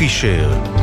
פישר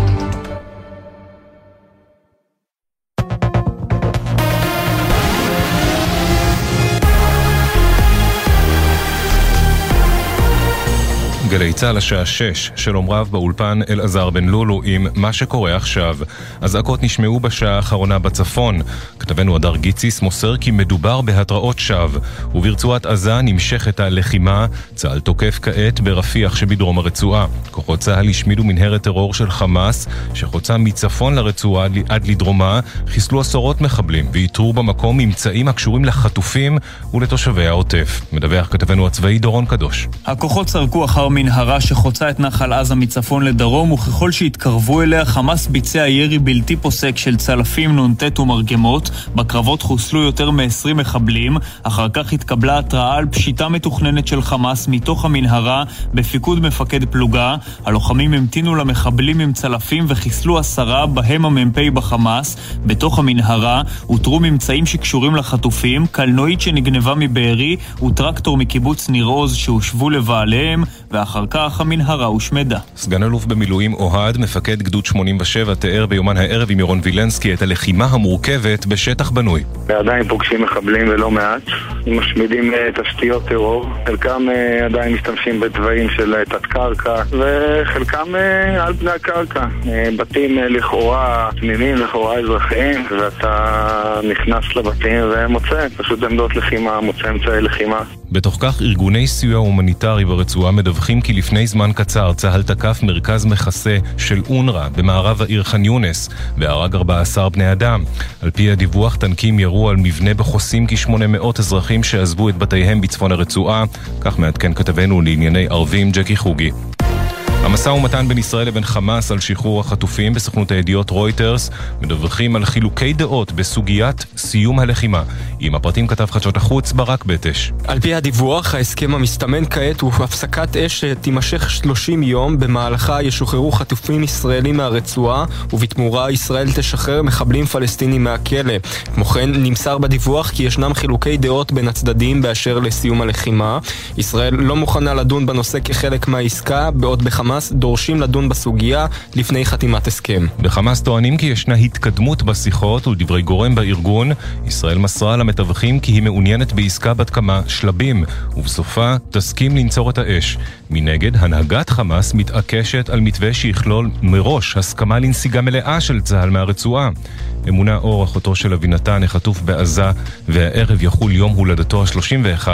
צה"ל השעה 6, שלום רב באולפן אלעזר בן לולו עם מה שקורה עכשיו. אזעקות נשמעו בשעה האחרונה בצפון. כתבנו הדר גיציס מוסר כי מדובר בהתראות שווא, וברצועת עזה נמשכת הלחימה. צה"ל תוקף כעת ברפיח שבדרום הרצועה. כוחות צה"ל השמידו מנהרת טרור של חמאס, שחוצה מצפון לרצועה עד לדרומה, חיסלו עשרות מחבלים ואיתרו במקום ממצאים הקשורים לחטופים ולתושבי העוטף. מדווח כתבנו הצבאי דורון קדוש. הכוחות סרקו אחר מנהרה שחוצה את נחל עזה מצפון לדרום, וככל שהתקרבו אליה, חמאס ביצע ירי בלתי פוסק של צלפים, נ"ט ומרגמות. בקרבות חוסלו יותר מ-20 מחבלים. אחר כך התקבלה התראה על פשיטה מתוכננת של חמאס מתוך המנהרה בפיקוד מפקד פלוגה. הלוחמים המתינו למחבלים עם צלפים וחיסלו עשרה, בהם המ"פ בחמאס. בתוך המנהרה אותרו ממצאים שקשורים לחטופים, קלנועית שנגנבה מבארי וטרקטור מקיבוץ ניר עוז שהושבו לבעליהם, ואחר כך המנהרה הושמדה. סגן אלוף במילואים אוהד, מפקד גדוד 87, תיאר ביומן הערב עם ירון וילנסקי את הלחימה המורכבת בשטח בנוי. עדיין פוגשים מחבלים ולא מעט, משמידים אה, תשתיות טרור, חלקם אה, עדיין משתמשים בתוואים של אה, תת-קרקע, וחלקם על פני הקרקע. בתים לכאורה תמימים, לכאורה אזרחיים, ואתה נכנס לבתים ומוצא פשוט עמדות לחימה, מוצא אמצעי לחימה. בתוך כך ארגוני סיוע הומניטרי ברצועה מדווחים כי לפני זמן קצר צה"ל תקף מרכז מחסה של אונר"א במערב העיר ח'אן יונס והרג 14 בני אדם. על פי הדיווח, טנקים ירו על מבנה בחוסים כ-800 אזרחים שעזבו את בתיהם בצפון הרצועה, כך מעדכן כתבנו לענייני ערבים ג'קי חוגי. המשא ומתן בין ישראל לבין חמאס על שחרור החטופים בסוכנות הידיעות רויטרס מדווחים על חילוקי דעות בסוגיית סיום הלחימה. עם הפרטים כתב חדשות החוץ ברק בטש. על פי הדיווח, ההסכם המסתמן כעת הוא הפסקת אש שתימשך 30 יום, במהלכה ישוחררו חטופים ישראלים מהרצועה, ובתמורה ישראל תשחרר מחבלים פלסטינים מהכלא. כמו כן, נמסר בדיווח כי ישנם חילוקי דעות בין הצדדים באשר לסיום הלחימה. ישראל לא מוכנה לדון בנושא כחלק מהעסקה, בעוד בחמאס בחמאס דורשים לדון בסוגיה לפני חתימת הסכם. בחמאס טוענים כי ישנה התקדמות בשיחות ולדברי גורם בארגון, ישראל מסרה למתווכים כי היא מעוניינת בעסקה בת כמה שלבים, ובסופה תסכים לנצור את האש. מנגד, הנהגת חמאס מתעקשת על מתווה שיכלול מראש הסכמה לנסיגה מלאה של צה"ל מהרצועה. אמונה אור, אחותו של אבינתן, החטוף בעזה, והערב יחול יום הולדתו ה-31,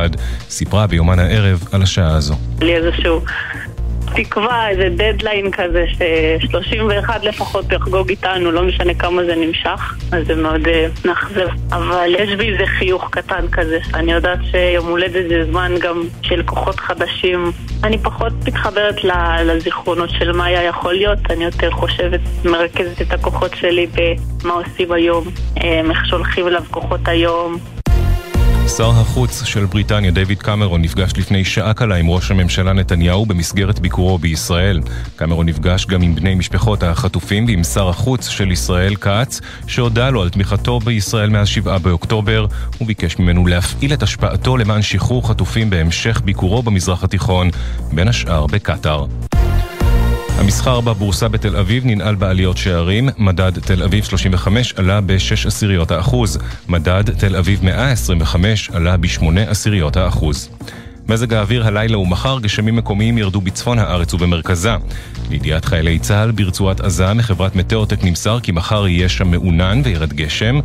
סיפרה ביומן הערב על השעה הזו. לי איזשהו תקווה, איזה דדליין כזה ש-31 לפחות יחגוג איתנו, לא משנה כמה זה נמשך, אז זה מאוד uh. אבל יש בי איזה חיוך קטן כזה, אני יודעת שיום הולדת זה זמן גם של כוחות חדשים. אני פחות מתחברת לזיכרונות של מה היה יכול להיות, אני יותר חושבת, מרכזת את הכוחות שלי במה עושים היום, אה, איך שולחים אליו כוחות היום, שר החוץ של בריטניה, דיוויד קמרון, נפגש לפני שעה קלה עם ראש הממשלה נתניהו במסגרת ביקורו בישראל. קמרון נפגש גם עם בני משפחות החטופים ועם שר החוץ של ישראל כץ, שהודה לו על תמיכתו בישראל מאז 7 באוקטובר, וביקש ממנו להפעיל את השפעתו למען שחרור חטופים בהמשך ביקורו במזרח התיכון, בין השאר בקטאר. המסחר בבורסה בתל אביב ננעל בעליות שערים, מדד תל אביב 35 עלה ב-6 עשיריות האחוז, מדד תל אביב 125 עלה ב-8 עשיריות האחוז. מזג האוויר הלילה ומחר גשמים מקומיים ירדו בצפון הארץ ובמרכזה. לידיעת חיילי צה"ל ברצועת עזה מחברת מטאוטק נמסר כי מחר יהיה שם מעונן וירד גשם.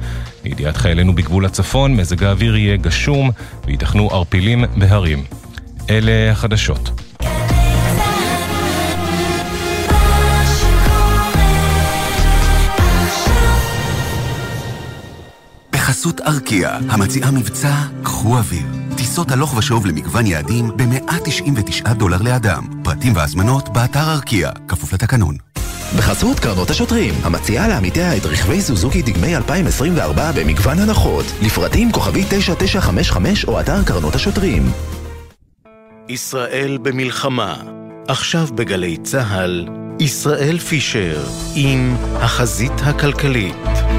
לידיעת חיילינו בגבול הצפון מזג האוויר יהיה גשום וייתכנו ערפילים בהרים. אלה החדשות. בחסות ארקיע, המציעה מבצע קחו אוויר. טיסות הלוך ושוב למגוון יעדים ב-199 דולר לאדם. פרטים והזמנות באתר ארקיע, כפוף לתקנון. בחסות קרנות השוטרים, המציעה לעמיתיה את רכבי סוזוקי דגמי 2024 במגוון הנחות. לפרטים כוכבי 9955 או אתר קרנות השוטרים. ישראל במלחמה, עכשיו בגלי צה"ל, ישראל פישר עם החזית הכלכלית.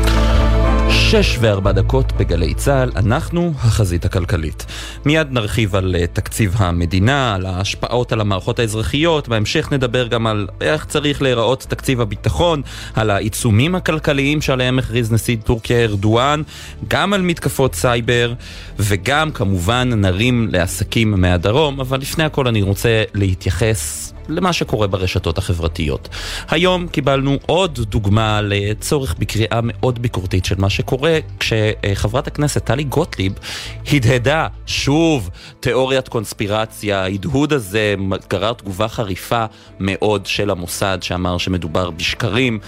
שש וארבע דקות בגלי צה"ל, אנחנו החזית הכלכלית. מיד נרחיב על uh, תקציב המדינה, על ההשפעות על המערכות האזרחיות, בהמשך נדבר גם על איך צריך להיראות תקציב הביטחון, על העיצומים הכלכליים שעליהם הכריז נשיא טורקיה ארדואן, גם על מתקפות סייבר, וגם כמובן נרים לעסקים מהדרום, אבל לפני הכל אני רוצה להתייחס למה שקורה ברשתות החברתיות. היום קיבלנו עוד דוגמה לצורך בקריאה מאוד ביקורתית של מה שקורה כשחברת הכנסת טלי גוטליב הדהדה שוב תיאוריית קונספירציה, ההדהוד הזה גרר תגובה חריפה מאוד של המוסד שאמר שמדובר בשקרים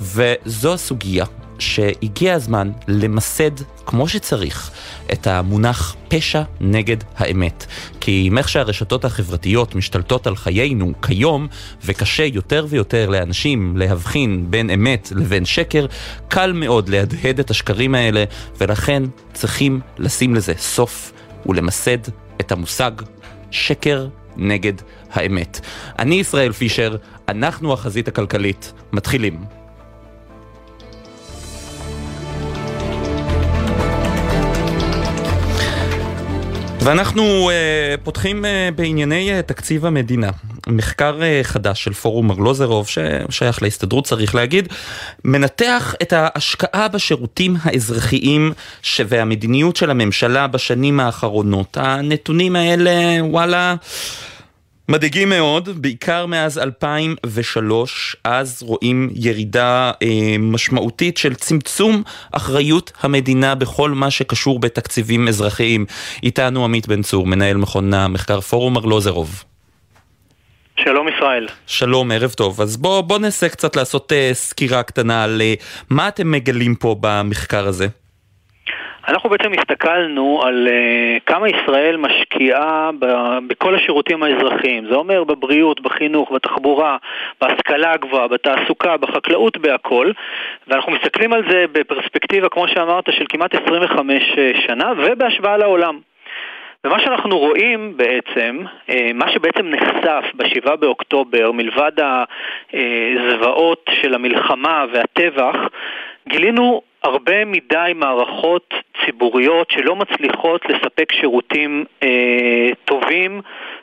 וזו הסוגיה שהגיע הזמן למסד כמו שצריך את המונח פשע נגד האמת. כי עם איך שהרשתות החברתיות משתלטות על חיינו כיום, וקשה יותר ויותר לאנשים להבחין בין אמת לבין שקר, קל מאוד להדהד את השקרים האלה, ולכן צריכים לשים לזה סוף ולמסד את המושג שקר נגד האמת. אני ישראל פישר, אנחנו החזית הכלכלית. מתחילים. ואנחנו uh, פותחים uh, בענייני uh, תקציב המדינה. מחקר uh, חדש של פורום ארלוזרוב, ששייך להסתדרות צריך להגיד, מנתח את ההשקעה בשירותים האזרחיים והמדיניות של הממשלה בשנים האחרונות. הנתונים האלה, וואלה... מדאיגים מאוד, בעיקר מאז 2003, אז רואים ירידה אה, משמעותית של צמצום אחריות המדינה בכל מה שקשור בתקציבים אזרחיים. איתנו עמית בן צור, מנהל מכון המחקר פורום ארלוזרוב. שלום ישראל. שלום, ערב טוב. אז בואו בוא ננסה קצת לעשות אה, סקירה קטנה על אה, מה אתם מגלים פה במחקר הזה. אנחנו בעצם הסתכלנו על uh, כמה ישראל משקיעה ב- בכל השירותים האזרחיים. זה אומר בבריאות, בחינוך, בתחבורה, בהשכלה הגבוהה, בתעסוקה, בחקלאות, בהכל. ואנחנו מסתכלים על זה בפרספקטיבה, כמו שאמרת, של כמעט 25 אה, שנה, ובהשוואה לעולם. ומה שאנחנו רואים בעצם, אה, מה שבעצם נחשף ב-7 באוקטובר, מלבד הזוועות של המלחמה והטבח, גילינו הרבה מדי מערכות ציבוריות שלא מצליחות לספק שירותים אה, טובים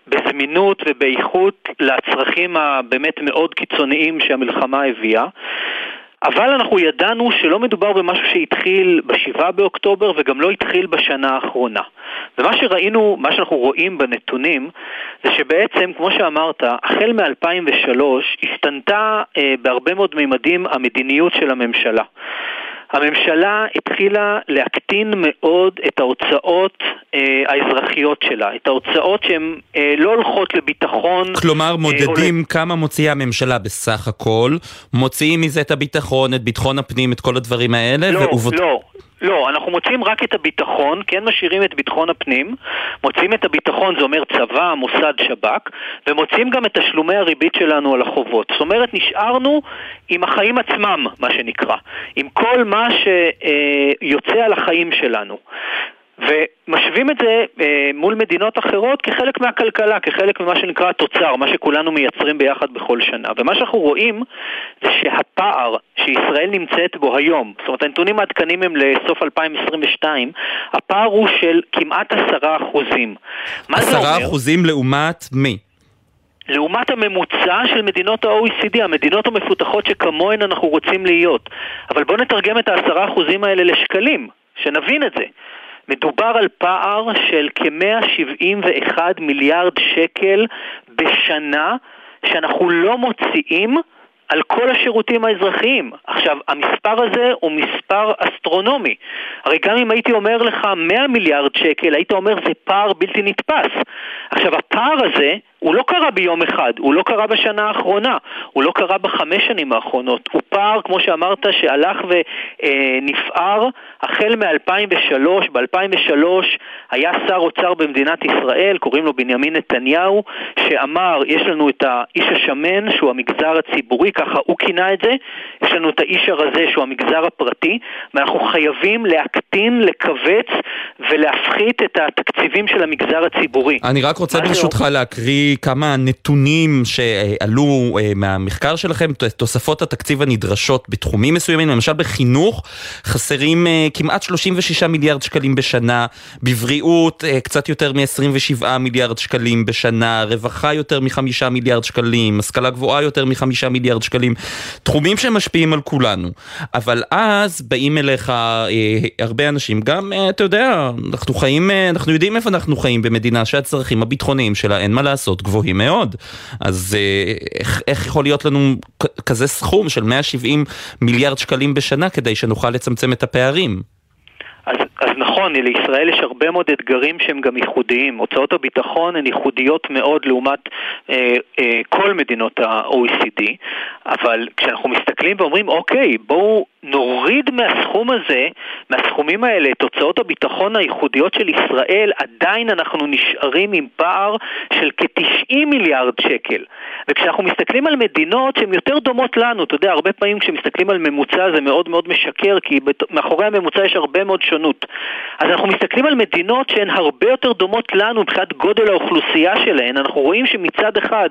בזמינות ובאיכות לצרכים הבאמת מאוד קיצוניים שהמלחמה הביאה. אבל אנחנו ידענו שלא מדובר במשהו שהתחיל ב-7 באוקטובר וגם לא התחיל בשנה האחרונה. ומה שראינו, מה שאנחנו רואים בנתונים, זה שבעצם, כמו שאמרת, החל מ-2003 השתנתה אה, בהרבה מאוד מימדים המדיניות של הממשלה. הממשלה התחילה להקטין מאוד את ההוצאות אה, האזרחיות שלה, את ההוצאות שהן אה, לא הולכות לביטחון. כלומר, אה, מודדים אה, כמה מוציאה הממשלה בסך הכל, מוציאים מזה את הביטחון, את ביטחון הפנים, את כל הדברים האלה, לא, ועובד... לא, לא, אנחנו מוצאים רק את הביטחון, כן משאירים את ביטחון הפנים, מוצאים את הביטחון, זה אומר צבא, מוסד, שב"כ, ומוצאים גם את תשלומי הריבית שלנו על החובות. זאת אומרת, נשארנו עם החיים עצמם, מה שנקרא, עם כל מה שיוצא על החיים שלנו. ומשווים את זה אה, מול מדינות אחרות כחלק מהכלכלה, כחלק ממה שנקרא התוצר, מה שכולנו מייצרים ביחד בכל שנה. ומה שאנחנו רואים זה שהפער שישראל נמצאת בו היום, זאת אומרת הנתונים העדכניים הם לסוף 2022, הפער הוא של כמעט עשרה אחוזים. עשרה אחוזים לעומת מי? לעומת הממוצע של מדינות ה-OECD, המדינות המפותחות שכמוהן אנחנו רוצים להיות. אבל בואו נתרגם את העשרה אחוזים האלה לשקלים, שנבין את זה. מדובר על פער של כ-171 מיליארד שקל בשנה שאנחנו לא מוציאים על כל השירותים האזרחיים. עכשיו, המספר הזה הוא מספר אסטרונומי. הרי גם אם הייתי אומר לך 100 מיליארד שקל, היית אומר זה פער בלתי נתפס. עכשיו, הפער הזה הוא לא קרה ביום אחד, הוא לא קרה בשנה האחרונה, הוא לא קרה בחמש שנים האחרונות. הוא פער, כמו שאמרת, שהלך ונפער החל מ-2003. ב-2003 היה שר אוצר במדינת ישראל, קוראים לו בנימין נתניהו, שאמר, יש לנו את האיש השמן, שהוא המגזר הציבורי, ככה הוא כינה את זה, יש לנו את האיש הרזה, שהוא המגזר הפרטי, ואנחנו חייבים להקטין, לכווץ ולהפחית את התקציבים של המגזר הציבורי. אני רק רוצה ברשותך להקריא כמה נתונים שעלו אה, מהמחקר שלכם, תוספות התקציב הנדרשות בתחומים מסוימים, למשל בחינוך חסרים אה, כמעט 36 מיליארד שקלים בשנה, בבריאות קצת יותר מ-27 מיליארד שקלים בשנה, רווחה יותר מ-5 מיליארד שקלים, השכלה גבוהה יותר מ-5 מיליארד שקלים, תחומים שמשפיעים על כולנו. אבל אז באים אליך הרבה אנשים, גם, אתה יודע, אנחנו חיים, אנחנו יודעים איפה אנחנו חיים במדינה שהצרכים הביטחוניים שלה, אין מה לעשות, גבוהים מאוד. אז אה, איך, איך יכול להיות לנו כזה סכום של 170 מיליארד שקלים בשנה כדי שנוכל לצמצם את הפערים? אז, אז נכון, לישראל יש הרבה מאוד אתגרים שהם גם ייחודיים. הוצאות הביטחון הן ייחודיות מאוד לעומת אה, אה, כל מדינות ה-OECD, אבל כשאנחנו מסתכלים ואומרים, אוקיי, בואו נוריד מהסכום הזה, מהסכומים האלה, את הוצאות הביטחון הייחודיות של ישראל, עדיין אנחנו נשארים עם פער של כ-90 מיליארד שקל. וכשאנחנו מסתכלים על מדינות שהן יותר דומות לנו, אתה יודע, הרבה פעמים כשמסתכלים על ממוצע זה מאוד מאוד משקר, כי מאחורי הממוצע יש הרבה מאוד שונות. אז אנחנו מסתכלים על מדינות שהן הרבה יותר דומות לנו מבחינת גודל האוכלוסייה שלהן. אנחנו רואים שמצד אחד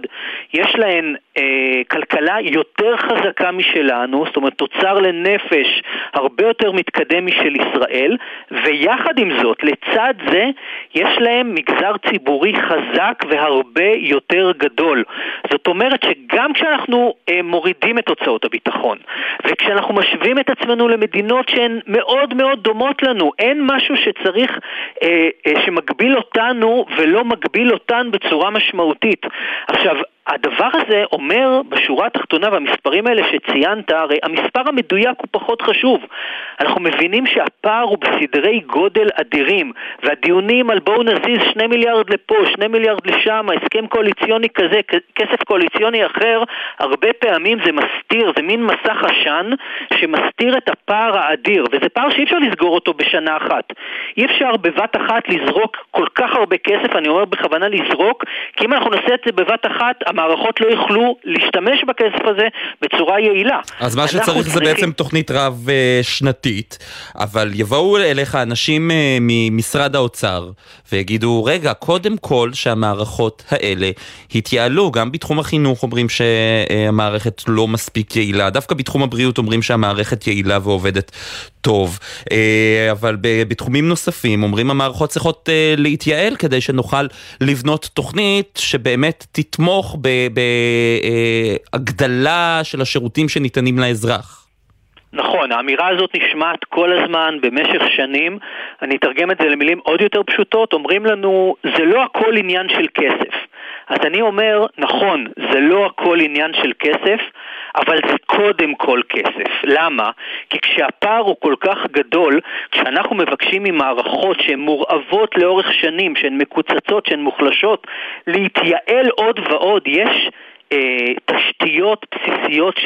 יש להן אה, כלכלה יותר חזקה משלנו, זאת אומרת תוצר לנפש הרבה יותר מתקדם משל ישראל, ויחד עם זאת, לצד זה, יש להם מגזר ציבורי חזק והרבה יותר גדול. זאת אומרת שגם כשאנחנו אה, מורידים את הוצאות הביטחון, וכשאנחנו משווים את עצמנו למדינות שהן מאוד מאוד דומות לנו, אין משהו שצריך, אה, אה, שמגביל אותנו ולא מגביל אותן בצורה משמעותית. עכשיו, הדבר הזה אומר בשורה התחתונה, והמספרים האלה שציינת, הרי המספר המדויק הוא פחות חשוב. אנחנו מבינים שהפער הוא בסדרי גודל אדירים, והדיונים על בואו נזיז שני מיליארד לפה, שני מיליארד לשם, הסכם קואליציוני כזה, כסף קואליציוני אחר, הרבה פעמים זה מסתיר, זה מין מסך עשן שמסתיר את הפער האדיר, וזה פער שאי אפשר לסגור אותו בשנה אחת. אי אפשר בבת אחת לזרוק כל כך הרבה כסף, אני אומר בכוונה לזרוק, כי אם אנחנו נעשה את זה בבת אחת, המערכות לא יוכלו להשתמש בכסף הזה בצורה יעילה. אז מה שצריך זה בעצם תוכנית רב-שנתית, אבל יבואו אליך אנשים אה, ממשרד האוצר ויגידו, רגע, קודם כל שהמערכות האלה התייעלו, גם בתחום החינוך אומרים שהמערכת לא מספיק יעילה, דווקא בתחום הבריאות אומרים שהמערכת יעילה ועובדת טוב, אה, אבל בתחומים נוספים אומרים המערכות צריכות אה, להתייעל כדי שנוכל לבנות תוכנית שבאמת תתמוך בהגדלה של השירותים שניתנים לאזרח. נכון, האמירה הזאת נשמעת כל הזמן במשך שנים. אני אתרגם את זה למילים עוד יותר פשוטות. אומרים לנו, זה לא הכל עניין של כסף. אז אני אומר, נכון, זה לא הכל עניין של כסף, אבל זה קודם כל כסף. למה? כי כשהפער הוא כל כך גדול, כשאנחנו מבקשים ממערכות שהן מורעבות לאורך שנים, שהן מקוצצות, שהן מוחלשות, להתייעל עוד ועוד, יש... אה, תשתיות בסיסיות.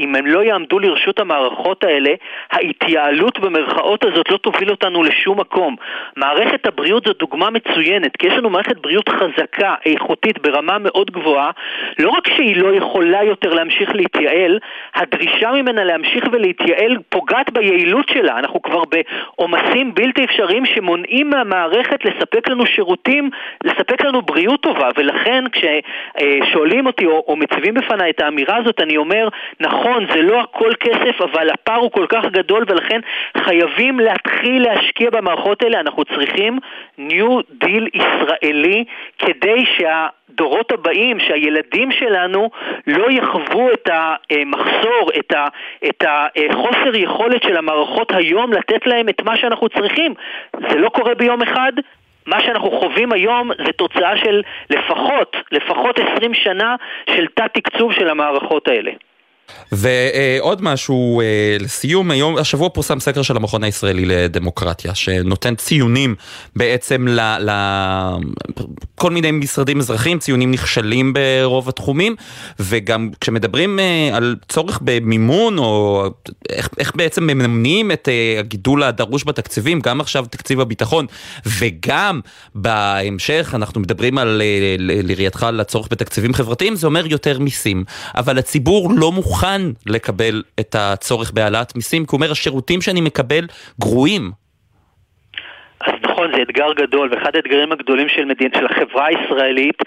אם הם לא יעמדו לרשות המערכות האלה, ההתייעלות במרכאות הזאת לא תוביל אותנו לשום מקום. מערכת הבריאות זו דוגמה מצוינת, כי יש לנו מערכת בריאות חזקה, איכותית, ברמה מאוד גבוהה. לא רק שהיא לא יכולה יותר להמשיך להתייעל, הדרישה ממנה להמשיך ולהתייעל פוגעת ביעילות שלה. אנחנו כבר בעומסים בלתי אפשריים שמונעים מהמערכת לספק לנו שירותים, לספק לנו בריאות טובה, ולכן כששואלים אותי או, או מציבים בפניי את האמירה הזאת, אני אומר, נכון נכון, זה לא הכל כסף, אבל הפער הוא כל כך גדול ולכן חייבים להתחיל להשקיע במערכות האלה. אנחנו צריכים ניו דיל ישראלי כדי שהדורות הבאים, שהילדים שלנו לא יחוו את המחסור, את החוסר יכולת של המערכות היום לתת להם את מה שאנחנו צריכים. זה לא קורה ביום אחד, מה שאנחנו חווים היום זה תוצאה של לפחות, לפחות 20 שנה של תת-תקצוב של המערכות האלה. ועוד משהו אה, לסיום, היום, השבוע פורסם סקר של המכון הישראלי לדמוקרטיה, שנותן ציונים בעצם לכל מיני משרדים אזרחיים, ציונים נכשלים ברוב התחומים, וגם כשמדברים אה, על צורך במימון, או איך, איך בעצם מממנים את אה, הגידול הדרוש בתקציבים, גם עכשיו תקציב הביטחון, וגם בהמשך אנחנו מדברים על, לראייתך, על הצורך בתקציבים חברתיים, זה אומר יותר מיסים, אבל הציבור לא מוכן. מוכן לקבל את הצורך בהעלאת מיסים, כי הוא אומר השירותים שאני מקבל גרועים. אז נכון, זה אתגר גדול, ואחד האתגרים הגדולים של, מדין, של החברה הישראלית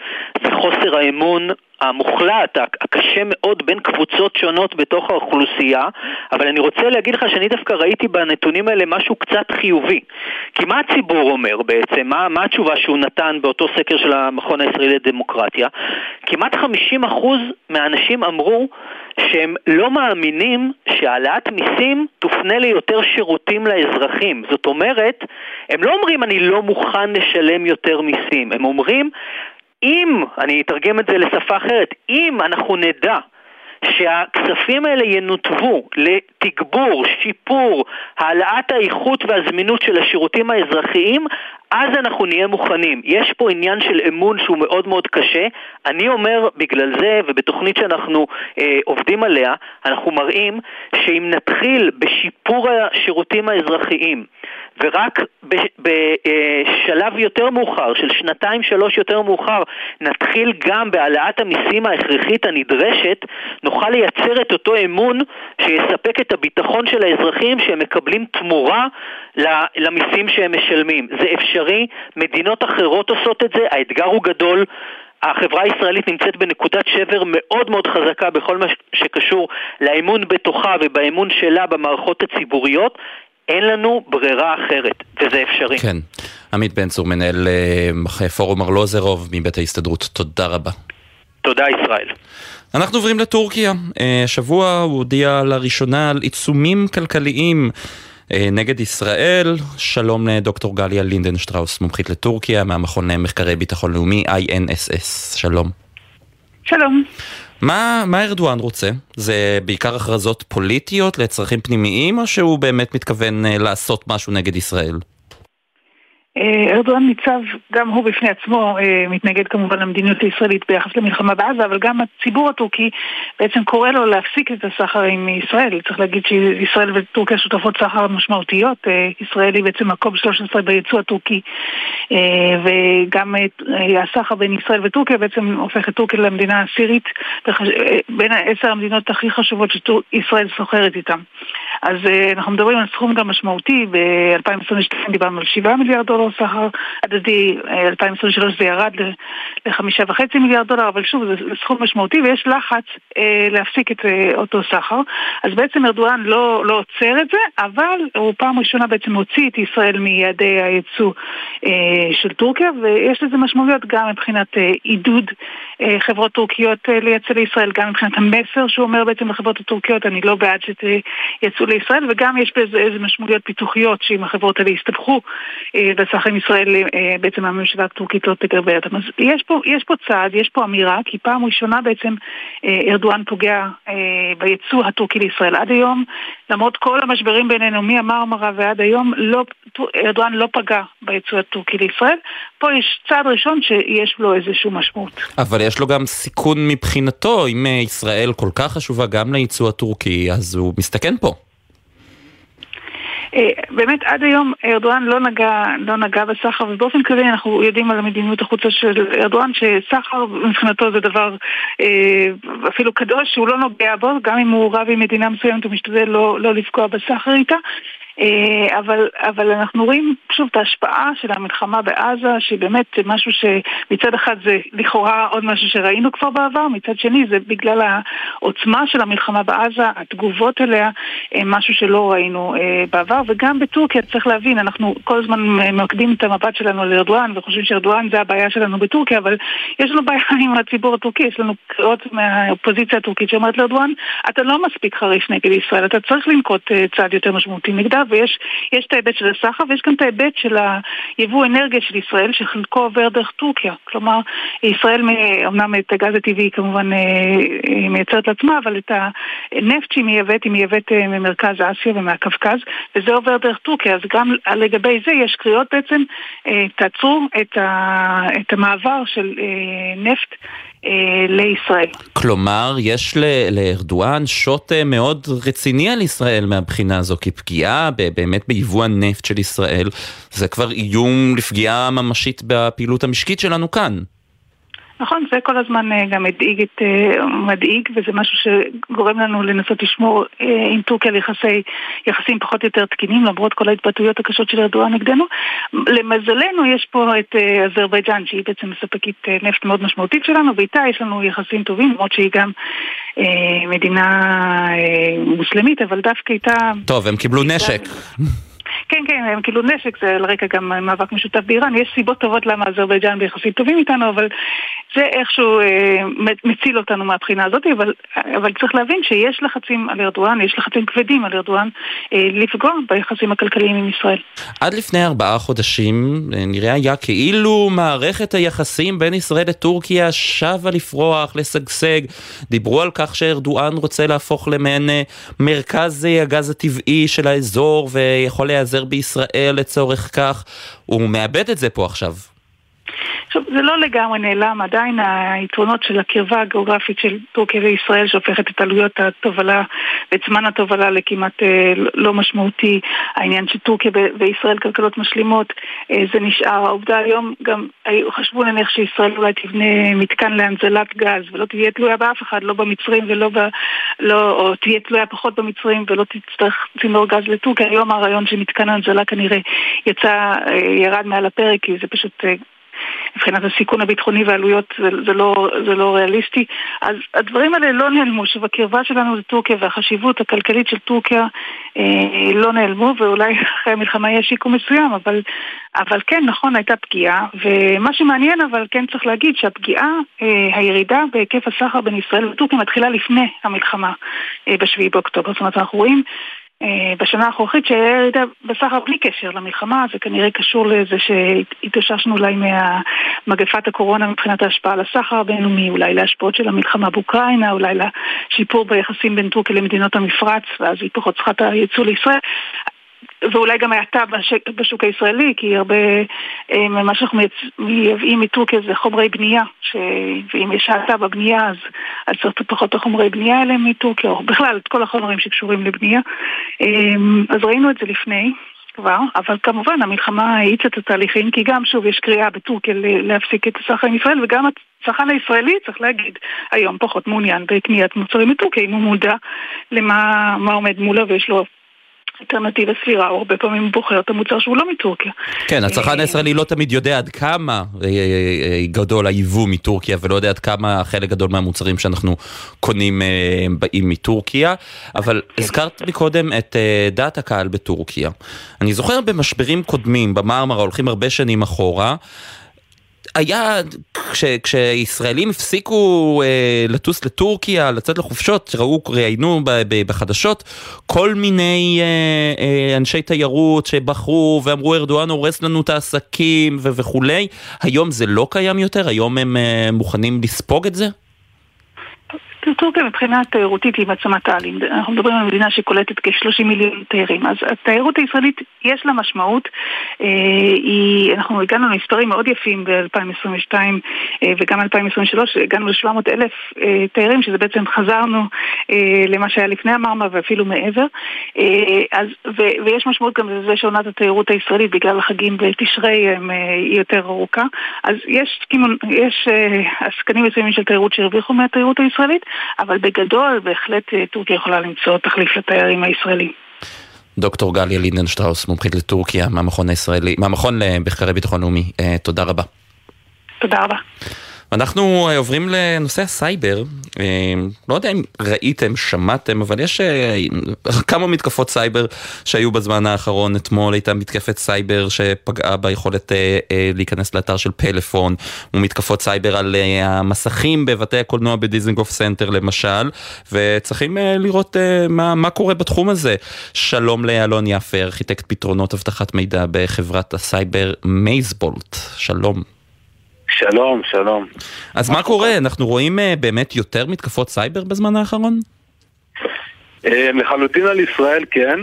זה חוסר האמון המוחלט, הקשה מאוד בין קבוצות שונות בתוך האוכלוסייה, אבל אני רוצה להגיד לך שאני דווקא ראיתי בנתונים האלה משהו קצת חיובי. כי מה הציבור אומר בעצם? מה, מה התשובה שהוא נתן באותו סקר של המכון הישראלי לדמוקרטיה? כמעט 50% מהאנשים אמרו שהם לא מאמינים שהעלאת מיסים תופנה ליותר שירותים לאזרחים. זאת אומרת, הם לא אומרים אני לא מוכן לשלם יותר מיסים, הם אומרים אם, אני אתרגם את זה לשפה אחרת, אם אנחנו נדע שהכספים האלה ינותבו לתגבור, שיפור, העלאת האיכות והזמינות של השירותים האזרחיים, אז אנחנו נהיה מוכנים. יש פה עניין של אמון שהוא מאוד מאוד קשה. אני אומר בגלל זה, ובתוכנית שאנחנו אה, עובדים עליה, אנחנו מראים שאם נתחיל בשיפור השירותים האזרחיים, ורק בשלב יותר מאוחר, של שנתיים-שלוש יותר מאוחר, נתחיל גם בהעלאת המיסים ההכרחית הנדרשת, נוכל לייצר את אותו אמון שיספק את הביטחון של האזרחים שהם מקבלים תמורה למיסים שהם משלמים. זה אפשרי, מדינות אחרות עושות את זה, האתגר הוא גדול. החברה הישראלית נמצאת בנקודת שבר מאוד מאוד חזקה בכל מה שקשור לאמון בתוכה ובאמון שלה במערכות הציבוריות. אין לנו ברירה אחרת, וזה אפשרי. כן. עמית בן צור, מנהל uh, פורום ארלוזרוב מבית ההסתדרות, תודה רבה. תודה ישראל. אנחנו עוברים לטורקיה. השבוע uh, הוא הודיע לראשונה על עיצומים כלכליים uh, נגד ישראל. שלום לדוקטור גליה לינדנשטראוס, מומחית לטורקיה, מהמכון למחקרי ביטחון לאומי, INSS. שלום. שלום. מה, מה ארדואן רוצה? זה בעיקר הכרזות פוליטיות לצרכים פנימיים, או שהוא באמת מתכוון uh, לעשות משהו נגד ישראל? אה, ארדואן ניצב, גם הוא בפני עצמו אה, מתנגד כמובן למדיניות הישראלית ביחס למלחמה בעזה, אבל גם הציבור הטורקי בעצם קורא לו להפסיק את הסחר עם ישראל. צריך להגיד שישראל וטורקיה שותפות סחר משמעותיות. אה, ישראל היא בעצם מקום 13 ביצוא הטורקי, וגם הסחר בין ישראל וטורקיה בעצם הופך את טורקיה למדינה הסירית בין עשר המדינות הכי חשובות שישראל סוחרת איתן. אז אנחנו מדברים על סכום גם משמעותי, ב-2022 דיברנו על 7 מיליארד דולר סחר הדדי, 2023 זה ירד לחמישה וחצי מיליארד דולר, אבל שוב, זה סכום משמעותי ויש לחץ אה, להפסיק את אה, אותו סחר. אז בעצם ארדואן לא, לא עוצר את זה, אבל הוא פעם ראשונה בעצם הוציא את ישראל מיעדי הייצוא אה, של טורקיה, ויש לזה משמעויות גם מבחינת אה, עידוד אה, חברות טורקיות אה, לייצא לישראל, גם מבחינת המסר שהוא אומר בעצם לחברות הטורקיות, אני לא בעד שתייצאו לישראל, וגם יש בזה איזה משמעויות פיתוחיות שאם החברות האלה יסתבכו אה, בסחר עם ישראל, בעצם הממשלה הטורקית לא תגרבה אותם. אז יש פה, יש פה צעד, יש פה אמירה, כי פעם ראשונה בעצם ארדואן פוגע ביצוא הטורקי לישראל. עד היום, למרות כל המשברים בינינו מהמרמרה ועד היום, לא, ארדואן לא פגע ביצוא הטורקי לישראל. פה יש צעד ראשון שיש לו איזושהי משמעות. אבל יש לו גם סיכון מבחינתו, אם ישראל כל כך חשובה גם לייצוא הטורקי, אז הוא מסתכן פה. אה, באמת עד היום ארדואן לא נגע, לא נגע בסחר ובאופן כללי אנחנו יודעים על המדיניות החוצה של ארדואן שסחר מבחינתו זה דבר אה, אפילו קדוש שהוא לא נוגע בו גם אם הוא רב עם מדינה מסוימת הוא משתדל לא, לא לפגוע בסחר איתה אבל, אבל אנחנו רואים שוב את ההשפעה של המלחמה בעזה, שהיא באמת משהו שמצד אחד זה לכאורה עוד משהו שראינו כבר בעבר, מצד שני זה בגלל העוצמה של המלחמה בעזה, התגובות אליה, אה, משהו שלא ראינו אה, בעבר, וגם בטורקיה צריך להבין, אנחנו כל הזמן ממקדים את המבט שלנו לארדואן וחושבים שארדואן זה הבעיה שלנו בטורקיה, אבל יש לנו בעיה עם הציבור הטורקי, יש לנו קריאות מהאופוזיציה הטורקית שאומרת לארדואן, אתה לא מספיק חריף נגד ישראל, אתה צריך לנקוט צעד יותר משמעותי נגדה ויש את ההיבט של הסחר ויש גם את ההיבט של היבוא אנרגיה של ישראל שחלקו עובר דרך טורקיה. כלומר, ישראל, אמנם את הגז הטבעי כמובן אה, אה, מייצרת לעצמה, אבל את הנפט שהיא מייבאת, היא מייבאת אה, ממרכז אסיה ומהקווקז, וזה עובר דרך טורקיה. אז גם לגבי זה יש קריאות בעצם, תעצרו את המעבר של נפט. אה, לישראל. כלומר, יש לארדואן שוט אה, מאוד רציני על ישראל מהבחינה הזו, כי פגיעה באמת ביבוא הנפט של ישראל זה כבר איום לפגיעה ממשית בפעילות המשקית שלנו כאן. נכון, זה כל הזמן אה, גם מדאיג, את, אה, מדאיג וזה משהו שגורם לנו לנסות לשמור אה, עם טורקיה ליחסי, יחסים פחות או יותר תקינים למרות כל ההתבטאויות הקשות של ארדואן נגדנו. למזלנו יש פה את אזרבייג'אן שהיא בעצם מספקית נפט מאוד משמעותית שלנו ואיתה יש לנו יחסים טובים למרות שהיא גם מדינה מוסלמית אבל דווקא איתה... טוב, הם קיבלו נשק. כן, כן, הם כאילו נשק, זה על רקע גם מאבק משותף באיראן. יש סיבות טובות למה אזרבייג'אן ביחסים טובים איתנו, אבל זה איכשהו אה, מציל אותנו מהבחינה הזאת, אבל, אבל צריך להבין שיש לחצים על ארדואן, יש לחצים כבדים על ארדואן אה, לפגוע ביחסים הכלכליים עם ישראל. עד לפני ארבעה חודשים אה, נראה היה כאילו מערכת היחסים בין ישראל לטורקיה שבה לפרוח, לשגשג. דיברו על כך שארדואן רוצה להפוך למעין אה, מרכז אה, הגז הטבעי של האזור ויכול להיעזר בישראל לצורך כך. הוא מאבד את זה פה עכשיו. עכשיו, זה לא לגמרי נעלם, עדיין היתרונות של הקרבה הגיאוגרפית של טורקיה וישראל שהופכת את עלויות התובלה ואת זמן התובלה לכמעט אה, לא משמעותי, העניין של טורקיה וישראל כלכלות משלימות, אה, זה נשאר. העובדה היום גם, חשבו נניח שישראל אולי תבנה מתקן להנזלת גז ולא תהיה תלויה באף אחד, לא במצרים ולא ב... לא, או תהיה תלויה פחות במצרים ולא תצטרך צינור גז לטורקיה. היום הרעיון של מתקן ההנזלה כנראה יצא, אה, ירד מעל הפרק כי זה פשוט... אה, מבחינת הסיכון הביטחוני והעלויות זה, זה, לא, זה לא ריאליסטי. אז הדברים האלה לא נעלמו, שבקרבה שלנו לטורקיה והחשיבות הכלכלית של טורקיה אה, לא נעלמו, ואולי אחרי המלחמה יהיה שיקום מסוים, אבל, אבל כן, נכון, הייתה פגיעה, ומה שמעניין אבל כן צריך להגיד שהפגיעה, אה, הירידה בהיקף הסחר בין ישראל וטורקיה מתחילה לפני המלחמה אה, בשביעי באוקטובר. זאת אומרת, אנחנו רואים בשנה האחרונה שהיה ירידה בסחר בלי קשר למלחמה, זה כנראה קשור לזה שהתאוששנו אולי ממגפת הקורונה מבחינת ההשפעה על הסחר הבינלאומי, אולי להשפעות של המלחמה באוקראינה, אולי לשיפור ביחסים בין טורקיה למדינות המפרץ, ואז היא פחות צריכה את היצוא לישראל. ואולי גם האטה בשוק, הישראלי, כי הרבה אה, ממה שאנחנו מייבאים מטורקיה זה חומרי בנייה, ש... ואם יש האטה בבנייה אז, אז צריך פחות החומרי בנייה האלה מטורקיה, או בכלל את כל החומרים שקשורים לבנייה. אה, אז ראינו את זה לפני. כבר, אבל כמובן המלחמה האיצה את התהליכים, כי גם שוב יש קריאה בטורקיה להפסיק את הסחר עם ישראל, וגם הצרכן הישראלי, צריך להגיד, היום פחות מעוניין בקניית מוצרים מטורקיה, אם הוא מודע למה עומד מולו ויש לו אלטרנטיבה סבירה, הוא הרבה פעמים בוחר את המוצר שהוא לא מטורקיה. כן, הצרכן הישראלי לא תמיד יודע עד כמה אה, אה, אה, גדול היבוא מטורקיה, ולא יודע עד כמה חלק גדול מהמוצרים שאנחנו קונים באים מטורקיה, אבל הזכרת מקודם את דעת הקהל בטורקיה. אני זוכר במשברים קודמים, במרמרה, הולכים הרבה שנים אחורה, היה, כש, כשישראלים הפסיקו אה, לטוס לטורקיה, לצאת לחופשות, ראו, ראיינו ב, ב, בחדשות, כל מיני אה, אה, אנשי תיירות שבחרו ואמרו ארדואן הורס לנו את העסקים ו- וכולי, היום זה לא קיים יותר? היום הם אה, מוכנים לספוג את זה? טורקיה מבחינה תיירותית היא מעצמת העל. אנחנו מדברים על מדינה שקולטת כ-30 מיליון תיירים. אז התיירות הישראלית יש לה משמעות. אה, היא, אנחנו הגענו למספרים מאוד יפים ב-2022 אה, וגם 2023, הגענו ל-700 אלף אה, תיירים, שזה בעצם חזרנו למה שהיה לפני המרמה ואפילו מעבר. אז, ו, ויש משמעות גם לזה שעונת התיירות הישראלית בגלל החגים בתשרי היא יותר ארוכה. אז יש, יש עסקנים מסוימים של תיירות שהרוויחו מהתיירות הישראלית. אבל בגדול בהחלט אה, טורקיה יכולה למצוא תחליף לתיירים הישראלים. דוקטור גליה לינדנשטראוס, מומחית לטורקיה מהמכון הישראלי, מהמכון למחקרי ביטחון לאומי, אה, תודה רבה. תודה רבה. אנחנו אה, עוברים לנושא הסייבר, אה, לא יודע אם ראיתם, שמעתם, אבל יש אה, כמה מתקפות סייבר שהיו בזמן האחרון. אתמול הייתה מתקפת סייבר שפגעה ביכולת להיכנס לאתר של פלאפון, ומתקפות סייבר על המסכים בבתי הקולנוע בדיזנגוף סנטר למשל, וצריכים לראות מה, מה קורה בתחום הזה. שלום לאלון יפה, ארכיטקט פתרונות אבטחת מידע בחברת הסייבר מייזבולט, שלום. שלום, שלום. אז מה קורה? אנחנו רואים אה, באמת יותר מתקפות סייבר בזמן האחרון? אה, לחלוטין על ישראל כן.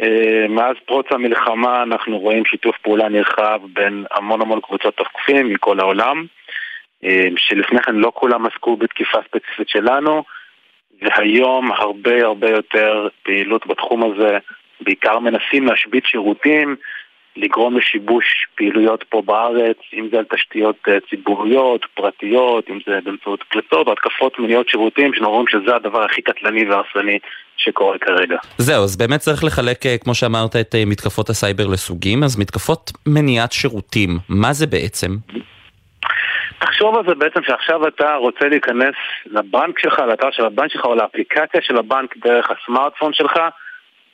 אה, מאז פרוץ המלחמה אנחנו רואים שיתוף פעולה נרחב בין המון המון קבוצות תוקפים מכל העולם, שלפני כן לא כולם עסקו בתקיפה ספציפית שלנו, והיום הרבה הרבה יותר פעילות בתחום הזה, בעיקר מנסים להשבית שירותים לגרום לשיבוש פעילויות פה בארץ, אם זה על תשתיות אה, ציבוריות, פרטיות, אם זה באמצעות פלטות או התקפות מיניות שירותים, שאנחנו רואים שזה הדבר הכי קטלני והרסני שקורה כרגע. זהו, אז באמת צריך לחלק, אה, כמו שאמרת, את אה, מתקפות הסייבר לסוגים, אז מתקפות מניעת שירותים, מה זה בעצם? תחשוב על זה בעצם שעכשיו אתה רוצה להיכנס לבנק שלך, לאתר של הבנק שלך או לאפליקציה של הבנק דרך הסמארטפון שלך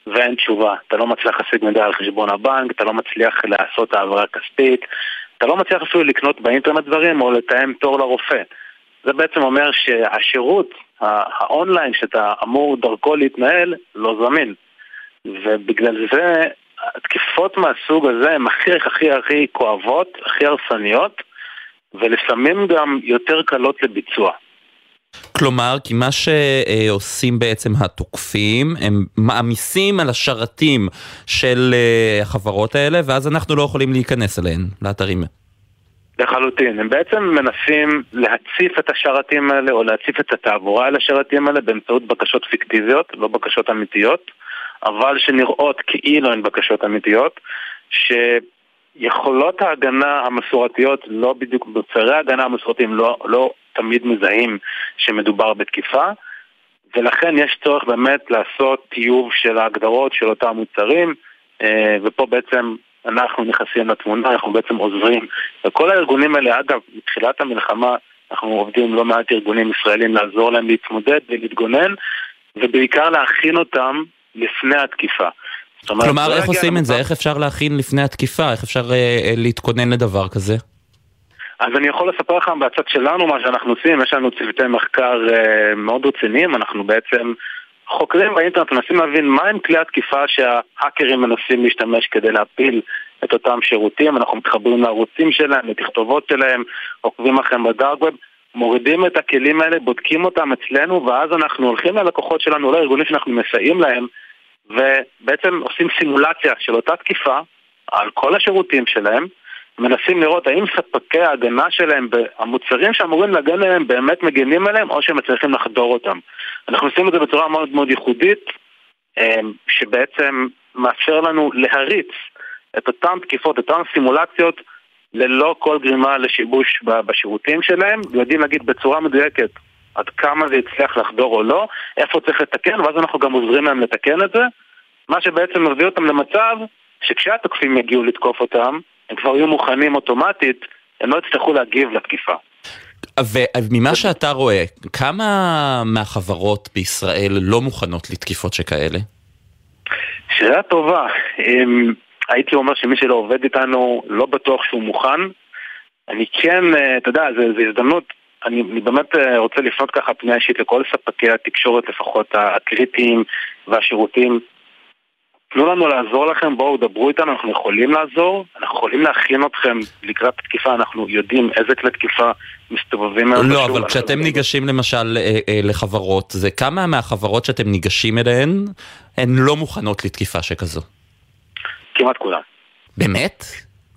ואין תשובה. אתה לא מצליח להשיג מידע על חשבון הבנק, אתה לא מצליח לעשות העברה כספית, אתה לא מצליח אפילו לקנות באינטרנט דברים או לתאם תור לרופא. זה בעצם אומר שהשירות האונליין שאתה אמור דרכו להתנהל לא זמין. ובגלל זה התקיפות מהסוג הזה הן הכי הכי הכי כואבות, הכי הרסניות, ולפעמים גם יותר קלות לביצוע. כלומר, כי מה שעושים בעצם התוקפים, הם מעמיסים על השרתים של אה, החברות האלה, ואז אנחנו לא יכולים להיכנס אליהן, לאתרים. לחלוטין. הם בעצם מנסים להציף את השרתים האלה, או להציף את התעבורה על השרתים האלה באמצעות בקשות פיקטיביות, לא בקשות אמיתיות, אבל שנראות כאילו הן בקשות אמיתיות, שיכולות ההגנה המסורתיות לא בדיוק, בצרי ההגנה המסורתיים לא, לא תמיד מזהים שמדובר בתקיפה, ולכן יש צורך באמת לעשות טיוב של ההגדרות של אותם מוצרים, אה, ופה בעצם אנחנו נכנסים לתמונה, אנחנו בעצם עוזרים. וכל הארגונים האלה, אגב, מתחילת המלחמה אנחנו עובדים לא מעט ארגונים ישראלים לעזור להם להתמודד ולהתגונן, ובעיקר להכין אותם לפני התקיפה. כלומר, לא איך עושים את זה? איך אפשר להכין לפני התקיפה? איך אפשר אה, אה, להתכונן לדבר כזה? אז אני יכול לספר לך בצד שלנו מה שאנחנו עושים, יש לנו צוותי מחקר uh, מאוד רציניים, אנחנו בעצם חוקרים באינטרנט, מנסים להבין מהם כלי התקיפה שההאקרים מנסים להשתמש כדי להפיל את אותם שירותים, אנחנו מתחברים לערוצים שלהם, לתכתובות שלהם, עוקבים אחריהם בדארק ווב, מורידים את הכלים האלה, בודקים אותם אצלנו, ואז אנחנו הולכים ללקוחות שלנו, לארגונים שאנחנו מסייעים להם, ובעצם עושים סימולציה של אותה תקיפה על כל השירותים שלהם, מנסים לראות האם ספקי ההגנה שלהם, המוצרים שאמורים להגן עליהם באמת מגנים עליהם או שהם מצליחים לחדור אותם. אנחנו עושים את זה בצורה מאוד מאוד ייחודית, אמ, שבעצם מאפשר לנו להריץ את אותן תקיפות, אותן סימולציות, ללא כל גרימה לשיבוש בשירותים שלהם, ויודעים להגיד בצורה מדויקת עד כמה זה יצליח לחדור או לא, איפה צריך לתקן, ואז אנחנו גם עוזרים להם לתקן את זה, מה שבעצם מביא אותם למצב שכשהתוקפים יגיעו לתקוף אותם, הם כבר יהיו מוכנים אוטומטית, הם לא יצטרכו להגיב לתקיפה. וממה שאתה רואה, כמה מהחברות בישראל לא מוכנות לתקיפות שכאלה? שאלה טובה. הייתי אומר שמי שלא עובד איתנו, לא בטוח שהוא מוכן. אני כן, אה, אתה יודע, זו הזדמנות, אני, אני באמת אה, רוצה לפנות ככה פנייה אישית לכל ספקי התקשורת, לפחות הקריטיים והשירותים תנו לנו לעזור לכם, בואו דברו איתנו, אנחנו יכולים לעזור, אנחנו יכולים להכין אתכם לקראת תקיפה, אנחנו יודעים איזה כלי תקיפה מסתובבים מהר. לא, אבל כשאתם ניגשים למשל אה, אה, לחברות, זה כמה מהחברות שאתם ניגשים אליהן, הן לא מוכנות לתקיפה שכזו? כמעט כולן. באמת?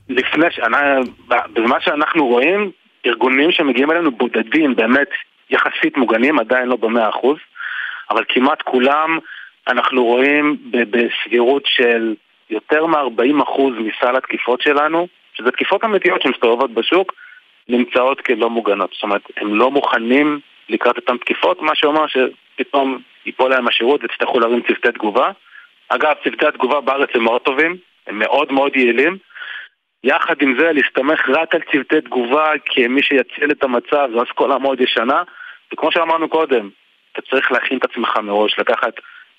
לפני, בזמן שאנחנו רואים, ארגונים שמגיעים אלינו בודדים, באמת יחסית מוגנים, עדיין לא במאה אחוז, אבל כמעט כולם אנחנו רואים בסבירות של יותר מ-40% מסל התקיפות שלנו, שזה תקיפות אמיתיות שמסתובבות בשוק, נמצאות כלא מוגנות. זאת אומרת, הם לא מוכנים לקראת אותן תקיפות, מה שאומר שפתאום ייפול להם השירות ויצטרכו להרים צוותי תגובה. אגב, צוותי התגובה בארץ הם מאוד טובים, הם מאוד מאוד יעילים. יחד עם זה, להסתמך רק על צוותי תגובה כמי שיציל את המצב, זו אסכולה מאוד ישנה. וכמו שאמרנו קודם, אתה צריך להכין את עצמך מראש, לקחת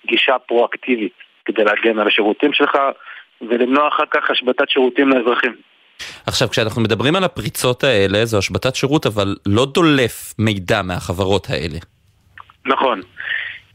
גישה פרואקטיבית כדי להגן על השירותים שלך ולמנוע אחר כך השבתת שירותים לאזרחים. עכשיו, כשאנחנו מדברים על הפריצות האלה, זו השבתת שירות, אבל לא דולף מידע מהחברות האלה. נכון.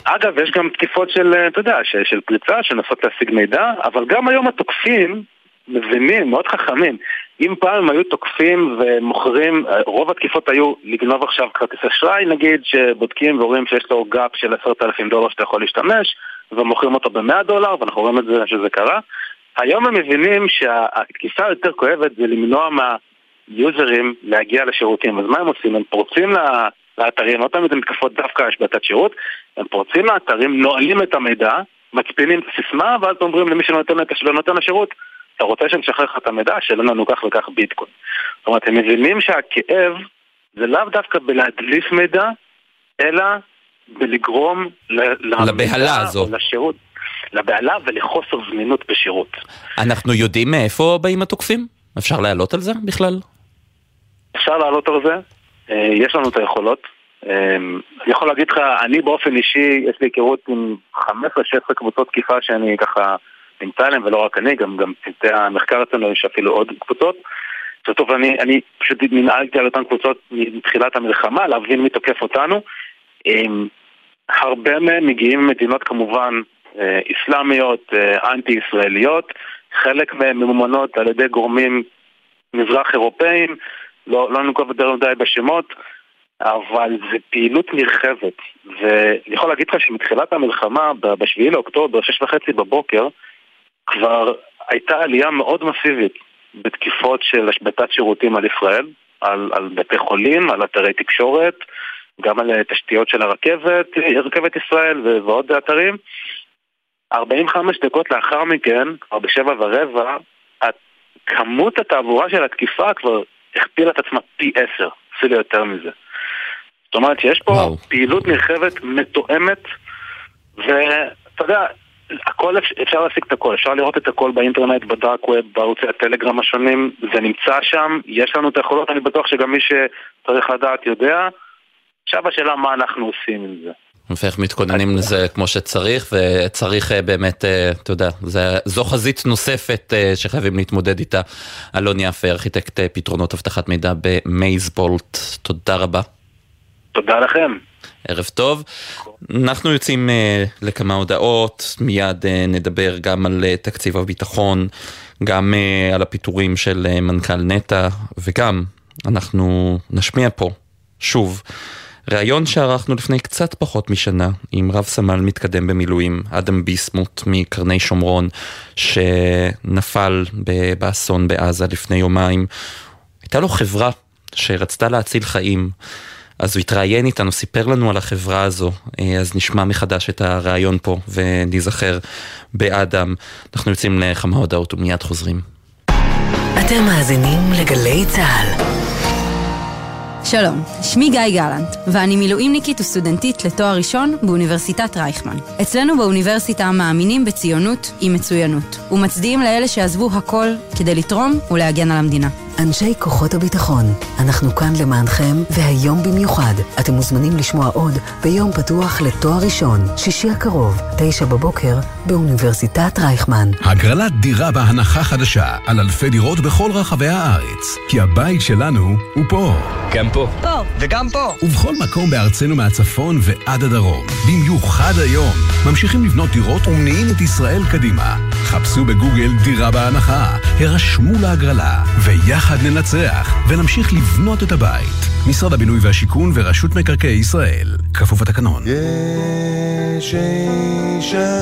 אגב, יש גם תקיפות של, אתה יודע, של, של פריצה, שנסות להשיג מידע, אבל גם היום התוקפים מבינים, מאוד חכמים. אם פעם היו תוקפים ומוכרים, רוב התקיפות היו לגנוב עכשיו כרטיס אשראי נגיד, שבודקים ורואים שיש לו גאפ של עשרת אלפים דולר שאתה יכול להשתמש, ומוכרים אותו במאה דולר, ואנחנו רואים את זה שזה קרה. היום הם מבינים שהתקיפה היותר כואבת זה למנוע מהיוזרים להגיע לשירותים. אז מה הם עושים? הם פורצים לאתרים, לא תמיד הם מתקפות דווקא השבתת שירות, הם פורצים לאתרים, נועלים את המידע, מצפינים את הסיסמה, ואז אומרים למי שנותן לשירות, אתה רוצה שנשחרר לך את המידע, שלא לנו כך וכך ביטקוין. זאת אומרת, הם מבינים שהכאב זה לאו דווקא בלהדליף מידע, אלא בלגרום לבהלה הזו. לשירות, לבהלה ולחוסר זמינות בשירות. אנחנו יודעים מאיפה באים התוקפים? אפשר לעלות על זה בכלל? אפשר לעלות על זה, אה, יש לנו את היכולות. אה, אני יכול להגיד לך, אני באופן אישי, יש לי היכרות עם 15-16 קבוצות תקיפה שאני ככה נמצא עליהן, ולא רק אני, גם, גם צוותי המחקר אצלנו יש אפילו עוד קבוצות. זאת אומרת, אני, אני פשוט ננעלתי על אותן קבוצות מתחילת המלחמה, להבין מי תוקף אותנו. אה, הרבה מהם מגיעים ממדינות כמובן אסלאמיות, אנטי-ישראליות, חלק מהם ממומנות על ידי גורמים מזרח אירופאים, לא, לא ננקוב יותר מדי בשמות, אבל זה פעילות נרחבת. ואני יכול להגיד לך שמתחילת המלחמה, ב-7 לאוקטובר, שש וחצי בבוקר, כבר הייתה עלייה מאוד מסיבית בתקיפות של השבתת שירותים על ישראל, על, על בתי חולים, על אתרי תקשורת, גם על תשתיות של הרכבת, רכבת ישראל ועוד אתרים. 45 דקות לאחר מכן, כבר בשבע ורבע, כמות התעבורה של התקיפה כבר הכפילה את עצמה פי עשר, אפילו יותר מזה. זאת אומרת שיש פה וואו. פעילות נרחבת מתואמת, ואתה יודע, הכל אפשר להשיג את הכל, אפשר לראות את הכל באינטרנט, בדארק ווב, בערוצי הטלגרם השונים, זה נמצא שם, יש לנו את היכולות, אני בטוח שגם מי שצריך לדעת יודע. עכשיו השאלה מה אנחנו עושים עם זה. ואיך מתכוננים לזה כמו שצריך, וצריך אה, באמת, אה, אתה יודע, זו חזית נוספת אה, שחייבים להתמודד איתה. אלון יפה, ארכיטקט פתרונות אבטחת מידע במייזבולט, תודה רבה. תודה לכם. ערב טוב. אנחנו יוצאים uh, לכמה הודעות, מיד uh, נדבר גם על uh, תקציב הביטחון, גם uh, על הפיטורים של uh, מנכ"ל נטע, וגם אנחנו נשמיע פה, שוב, ראיון שערכנו לפני קצת פחות משנה עם רב סמל מתקדם במילואים, אדם ביסמוט מקרני שומרון, שנפל באסון בעזה לפני יומיים. הייתה לו חברה שרצתה להציל חיים. אז הוא התראיין איתנו, סיפר לנו על החברה הזו, אה, אז נשמע מחדש את הראיון פה וניזכר באדם. אנחנו יוצאים לכמה הודעות ומיד חוזרים. אתם מאזינים לגלי צה"ל. שלום, שמי גיא גלנט, ואני מילואימניקית וסטודנטית לתואר ראשון באוניברסיטת רייכמן. אצלנו באוניברסיטה מאמינים בציונות עם מצוינות, ומצדיעים לאלה שעזבו הכל כדי לתרום ולהגן על המדינה. אנשי כוחות הביטחון, אנחנו כאן למענכם, והיום במיוחד, אתם מוזמנים לשמוע עוד ביום פתוח לתואר ראשון, שישי הקרוב, תשע בבוקר, באוניברסיטת רייכמן. הגרלת דירה בהנחה חדשה על אלפי דירות בכל רחבי הארץ, כי הבית שלנו הוא פה. גם פה. פה. וגם פה. ובכל מקום בארצנו מהצפון ועד הדרום. במיוחד היום, ממשיכים לבנות דירות ומניעים את ישראל קדימה. חפשו בגוגל דירה בהנחה, הרשמו להגרלה, ויחד יחד ננצח ונמשיך לבנות את הבית. משרד הבינוי והשיכון ורשות מקרקעי ישראל. כפוף לתקנון. יש אישה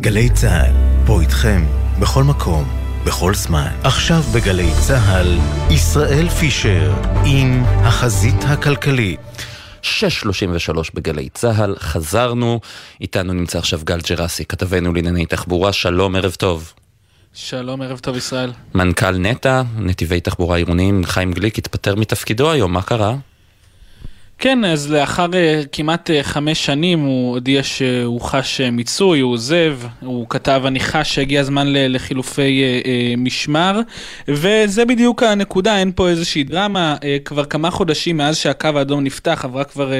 גלי צה"ל, פה איתכם, בכל מקום, בכל זמן. עכשיו בגלי צה"ל, ישראל פישר, עם החזית הכלכלית. 6.33 בגלי צה"ל, חזרנו, איתנו נמצא עכשיו גל ג'רסי, כתבנו לענייני תחבורה, שלום, ערב טוב. שלום, ערב טוב ישראל. מנכ"ל נטע, נתיבי תחבורה עירוניים, חיים גליק, התפטר מתפקידו היום, מה קרה? כן, אז לאחר uh, כמעט uh, חמש שנים הוא הודיע שהוא חש uh, מיצוי, הוא עוזב, הוא כתב, אני חש שהגיע הזמן לחילופי משמר, וזה בדיוק הנקודה, אין פה איזושהי דרמה, כבר כמה חודשים מאז שהקו האדום נפתח, עברה כבר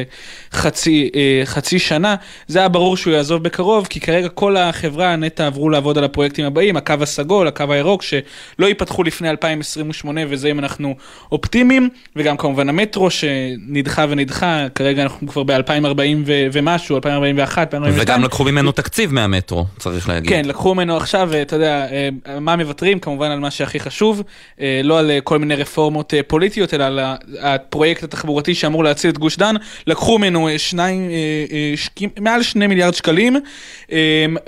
חצי, חצי שנה, זה היה ברור שהוא יעזוב בקרוב, כי כרגע כל החברה, נטע עברו לעבוד על הפרויקטים הבאים, הקו הסגול, הקו הירוק, שלא ייפתחו לפני 2028, וזה אם אנחנו אופטימיים, וגם כמובן המטרו שנדחה ונדחה. נדחה, כרגע אנחנו כבר ב-2040 ומשהו, 2041, 2042. וגם לקחו ממנו תקציב מהמטרו, צריך להגיד. כן, לקחו ממנו עכשיו, אתה יודע, מה מוותרים? כמובן על מה שהכי חשוב, לא על כל מיני רפורמות פוליטיות, אלא על הפרויקט התחבורתי שאמור להציל את גוש דן. לקחו ממנו שניים, מעל שני מיליארד שקלים,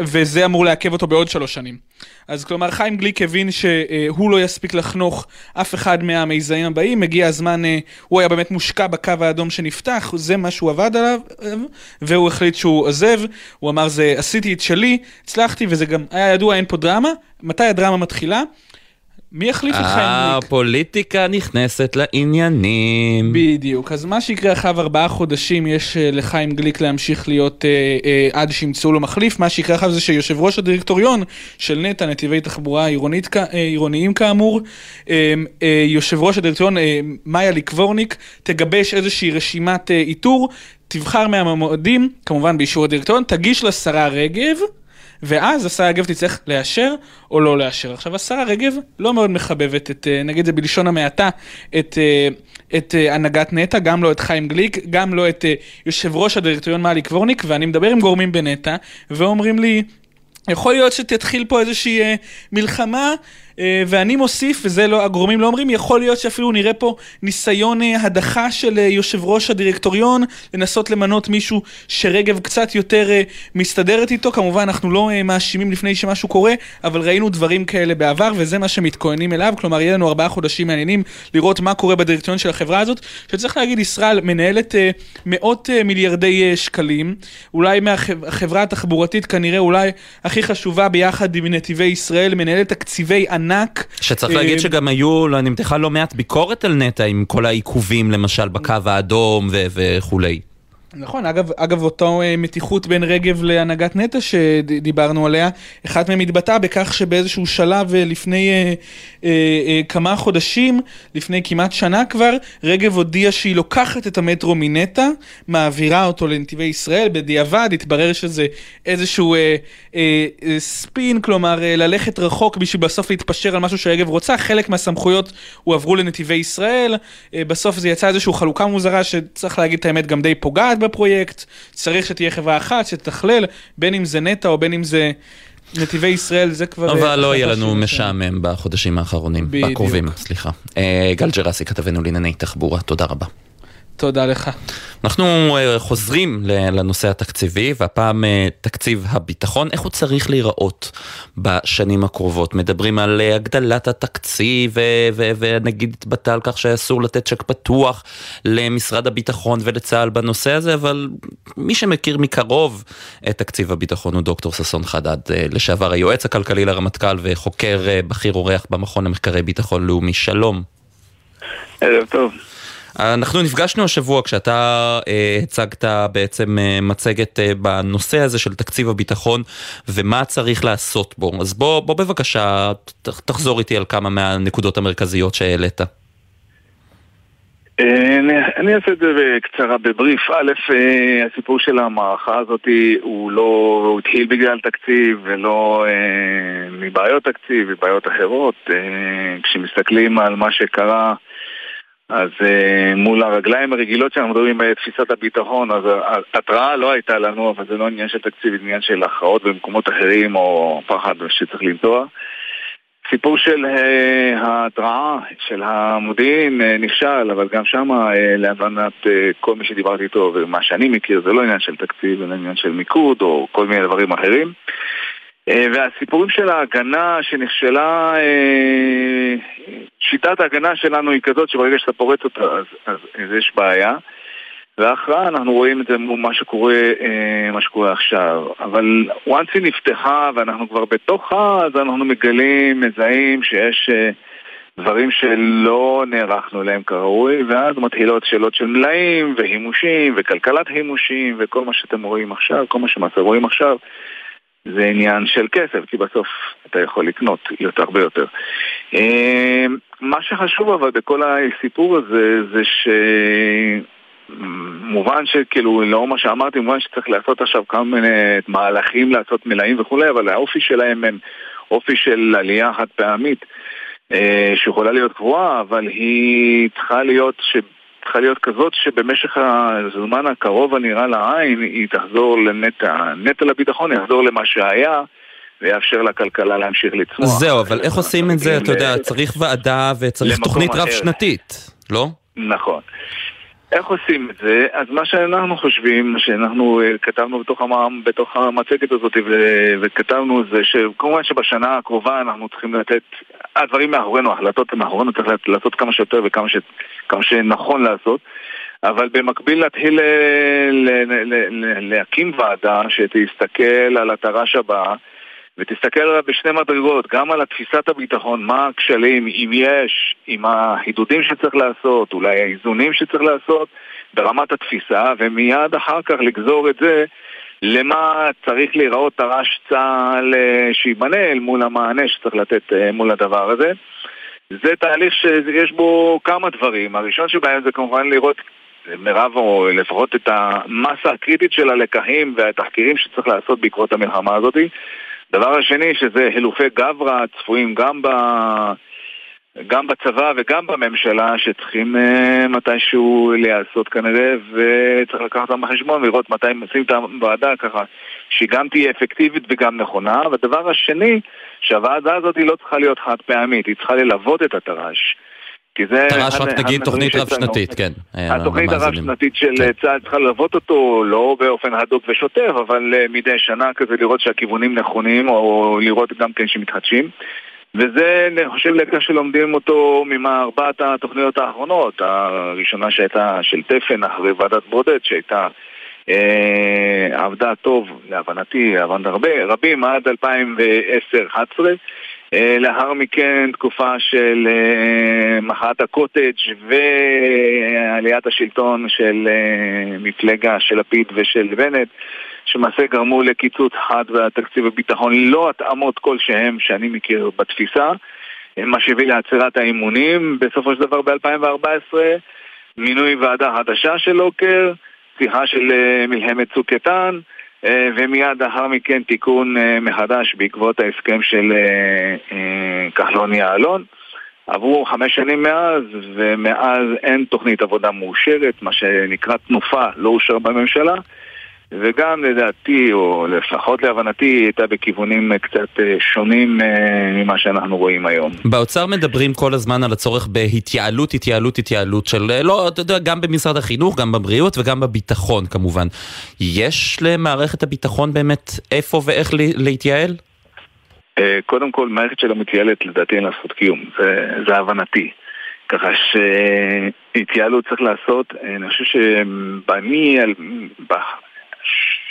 וזה אמור לעכב אותו בעוד שלוש שנים. אז כלומר חיים גליק הבין שהוא לא יספיק לחנוך אף אחד מהמיזמים הבאים, הגיע הזמן, הוא היה באמת מושקע בקו האדום שנפתח, זה מה שהוא עבד עליו, והוא החליט שהוא עוזב, הוא אמר זה עשיתי את שלי, הצלחתי וזה גם היה ידוע אין פה דרמה, מתי הדרמה מתחילה? מי יחליף את חיים גליק? הפוליטיקה נכנסת לעניינים. בדיוק, אז מה שיקרה אחריו ארבעה חודשים יש לחיים גליק להמשיך להיות אה, אה, עד שימצאו לו מחליף, מה שיקרה אחריו זה שיושב ראש הדירקטוריון של נת"ע, נתיבי תחבורה עירונית, אה, עירוניים כאמור, אה, אה, יושב ראש הדירקטוריון אה, מאלי קוורניק תגבש איזושהי רשימת אה, איתור, תבחר מהמועמדים, כמובן באישור הדירקטוריון, תגיש לשרה רגב. ואז השרה רגב תצטרך לאשר או לא לאשר. עכשיו השרה רגב לא מאוד מחבבת את, נגיד את זה בלשון המעטה, את, את הנהגת נת"ע, גם לא את חיים גליק, גם לא את יושב ראש הדירקטוריון מאלי קוורניק, ואני מדבר עם גורמים בנת"ע, ואומרים לי, יכול להיות שתתחיל פה איזושהי אה, מלחמה אה, ואני מוסיף, וזה לא, הגורמים לא אומרים, יכול להיות שאפילו נראה פה ניסיון אה, הדחה של אה, יושב ראש הדירקטוריון, לנסות למנות מישהו שרגב קצת יותר אה, מסתדרת איתו, כמובן אנחנו לא אה, מאשימים לפני שמשהו קורה, אבל ראינו דברים כאלה בעבר וזה מה שמתכוננים אליו, כלומר יהיה לנו ארבעה חודשים מעניינים לראות מה קורה בדירקטוריון של החברה הזאת, שצריך להגיד ישראל מנהלת אה, מאות אה, מיליארדי אה, שקלים, אולי מהחברה התחבורתית כנראה אולי הכי חשובה ביחד עם נתיבי ישראל, מנהלת תקציבי ענק. שצריך להגיד שגם היו, נמתחה לא מעט ביקורת על נטע עם כל העיכובים למשל בקו האדום וכולי. נכון, אגב, אגב אותו מתיחות בין רגב להנהגת נטע שדיברנו עליה, אחת מהם התבטאה בכך שבאיזשהו שלב לפני אה, אה, אה, כמה חודשים, לפני כמעט שנה כבר, רגב הודיעה שהיא לוקחת את המטרו מנטע, מעבירה אותו לנתיבי ישראל, בדיעבד התברר שזה איזשהו אה, אה, אה, ספין, כלומר אה, ללכת רחוק בשביל בסוף להתפשר על משהו שרגב רוצה, חלק מהסמכויות הועברו לנתיבי ישראל, אה, בסוף זה יצא איזושהי חלוקה מוזרה שצריך להגיד את האמת גם די פוגעת בפרויקט, צריך שתהיה חברה אחת שתתכלל, בין אם זה נטע או בין אם זה נתיבי ישראל, זה כבר... אבל לא יהיה לנו משעמם בחודשים האחרונים. בקרובים, סליחה. גל ג'רסי, כתבנו לענייני תחבורה, תודה רבה. תודה לך. אנחנו חוזרים לנושא התקציבי, והפעם תקציב הביטחון. איך הוא צריך להיראות בשנים הקרובות? מדברים על הגדלת התקציב, ונגיד התבטא על כך שאסור לתת צ'ק פתוח למשרד הביטחון ולצה"ל בנושא הזה, אבל מי שמכיר מקרוב את תקציב הביטחון הוא דוקטור ששון חדד, לשעבר היועץ הכלכלי לרמטכ"ל וחוקר בכיר אורח במכון למחקרי ביטחון לאומי. שלום. ערב טוב. אנחנו נפגשנו השבוע כשאתה אה, הצגת בעצם אה, מצגת אה, בנושא הזה של תקציב הביטחון ומה צריך לעשות בו. אז בוא, בוא בבקשה ת, תחזור איתי על כמה מהנקודות המרכזיות שהעלית. אני, אני אעשה את זה בקצרה, בבריף. א', הסיפור של המערכה הזאת הוא לא, הוא התחיל בגלל תקציב ולא אה, מבעיות תקציב, מבעיות אחרות. אה, כשמסתכלים על מה שקרה אז uh, מול הרגליים הרגילות שאנחנו מדברים בתפיסת הביטחון, אז התראה לא הייתה לנו, אבל זה לא עניין של תקציב, זה עניין של הכרעות במקומות אחרים או פחד שצריך לנטוע. סיפור של uh, ההתראה של המודיעין uh, נכשל, אבל גם שם uh, להבנת uh, כל מי שדיברתי איתו ומה שאני מכיר זה לא עניין של תקציב, זה עניין של מיקוד או כל מיני דברים אחרים. והסיפורים של ההגנה שנכשלה, שיטת ההגנה שלנו היא כזאת שברגע שאתה פורץ אותה אז, אז, אז יש בעיה. וההכרעה, אנחנו רואים את זה מה שקורה, מה שקורה עכשיו. אבל once היא נפתחה ואנחנו כבר בתוכה, אז אנחנו מגלים, מזהים שיש דברים שלא נערכנו אליהם כראוי, ואז מתחילות שאלות של מלאים והימושים וכלכלת הימושים וכל מה שאתם רואים עכשיו, כל מה שמעשה רואים עכשיו. זה עניין של כסף, כי בסוף אתה יכול לקנות יותר הרבה יותר. מה שחשוב אבל בכל הסיפור הזה, זה ש... מובן שכאילו, לאור מה שאמרתי, מובן שצריך לעשות עכשיו כמה מיני מהלכים לעשות מלאים וכולי, אבל האופי שלהם הם אופי של עלייה חד פעמית, שיכולה להיות קבועה, אבל היא צריכה להיות ש... צריכה להיות כזאת שבמשך הזמן הקרוב הנראה לעין היא תחזור לנטע, נטל הביטחון יחזור למה שהיה ויאפשר לכלכלה להמשיך לצמוח. זהו, אבל איך עושים את זה? אתה יודע, צריך ועדה וצריך תוכנית רב-שנתית, לא? נכון. איך עושים את זה? אז מה שאנחנו חושבים, מה שאנחנו אה, כתבנו בתוך, המ... בתוך המצגת הזאת ו... וכתבנו זה שכמובן שבשנה הקרובה אנחנו צריכים לתת, הדברים מאחורינו, ההחלטות מאחורינו, צריך לעשות כמה שיותר וכמה ש... כמה שנכון לעשות אבל במקביל להתחיל אה, ל... ל... ל... להקים ועדה שתסתכל על התר"ש הבא ותסתכל עליו בשני מדרגות, גם על תפיסת הביטחון, מה הכשלים, אם יש, עם החידודים שצריך לעשות, אולי האיזונים שצריך לעשות ברמת התפיסה, ומיד אחר כך לגזור את זה למה צריך להיראות תר"ש צה"ל אה, שייבנה אל מול המענה שצריך לתת אה, מול הדבר הזה. זה תהליך שיש בו כמה דברים. הראשון שבהם זה כמובן לראות מירב, או לפחות את המסה הקריטית של הלקחים והתחקירים שצריך לעשות בעקבות המלחמה הזאת. דבר השני שזה הילופי גברא צפויים גם, ב... גם בצבא וגם בממשלה שצריכים uh, מתישהו להיעשות כנראה וצריך לקחת אותם בחשבון ולראות מתי עושים את הוועדה ככה שהיא גם תהיה אפקטיבית וגם נכונה. והדבר השני שהוועדה הזאת היא לא צריכה להיות חד פעמית היא צריכה ללוות את התר"ש כי זה... תר"ש רק תגיד תוכנית רב-שנתית, כן. התוכנית הרב-שנתית של כן. צה"ל צריכה ללוות אותו לא באופן הדוק ושוטף, אבל אה, מדי שנה כזה לראות שהכיוונים נכונים, או לראות גם כן שמתחדשים. וזה, אני חושב, לקח שלומדים אותו מארבעת התוכניות האחרונות. הראשונה שהייתה של תפן אחרי ועדת ברודט, שהייתה... אה, עבדה טוב, להבנתי, הבנת הרבה, רבים עד 2010-2011 אה, לאחר מכן תקופה של אה, מחאת הקוטג' ועליית השלטון של אה, מפלגה של לפיד ושל בנט שמעשה גרמו לקיצוץ חד בתקציב הביטחון, לא התאמות כלשהם שאני מכיר בתפיסה מה שהביא לעצירת האימונים. בסופו של דבר ב-2014 מינוי ועדה חדשה של לוקר, שיחה של מלחמת צוק איתן אה, ומיד לאחר מכן תיקון אה, מחדש בעקבות ההסכם של אה, כחלון יעלון. עברו חמש שנים מאז, ומאז אין תוכנית עבודה מאושרת, מה שנקרא תנופה לא אושר בממשלה. וגם לדעתי, או לפחות להבנתי, היא הייתה בכיוונים קצת אה, שונים אה, ממה שאנחנו רואים היום. באוצר מדברים כל הזמן על הצורך בהתייעלות, התייעלות, התייעלות של, אה, לא, אתה יודע, גם במשרד החינוך, גם בבריאות וגם בביטחון כמובן. יש למערכת הביטחון באמת איפה ואיך להתייעל? קודם כל, מערכת שלא מתייעלת, לדעתי אין לה זכות קיום, זה, זה הבנתי. ככה שהתייעלות צריך לעשות, אני חושב שבמי,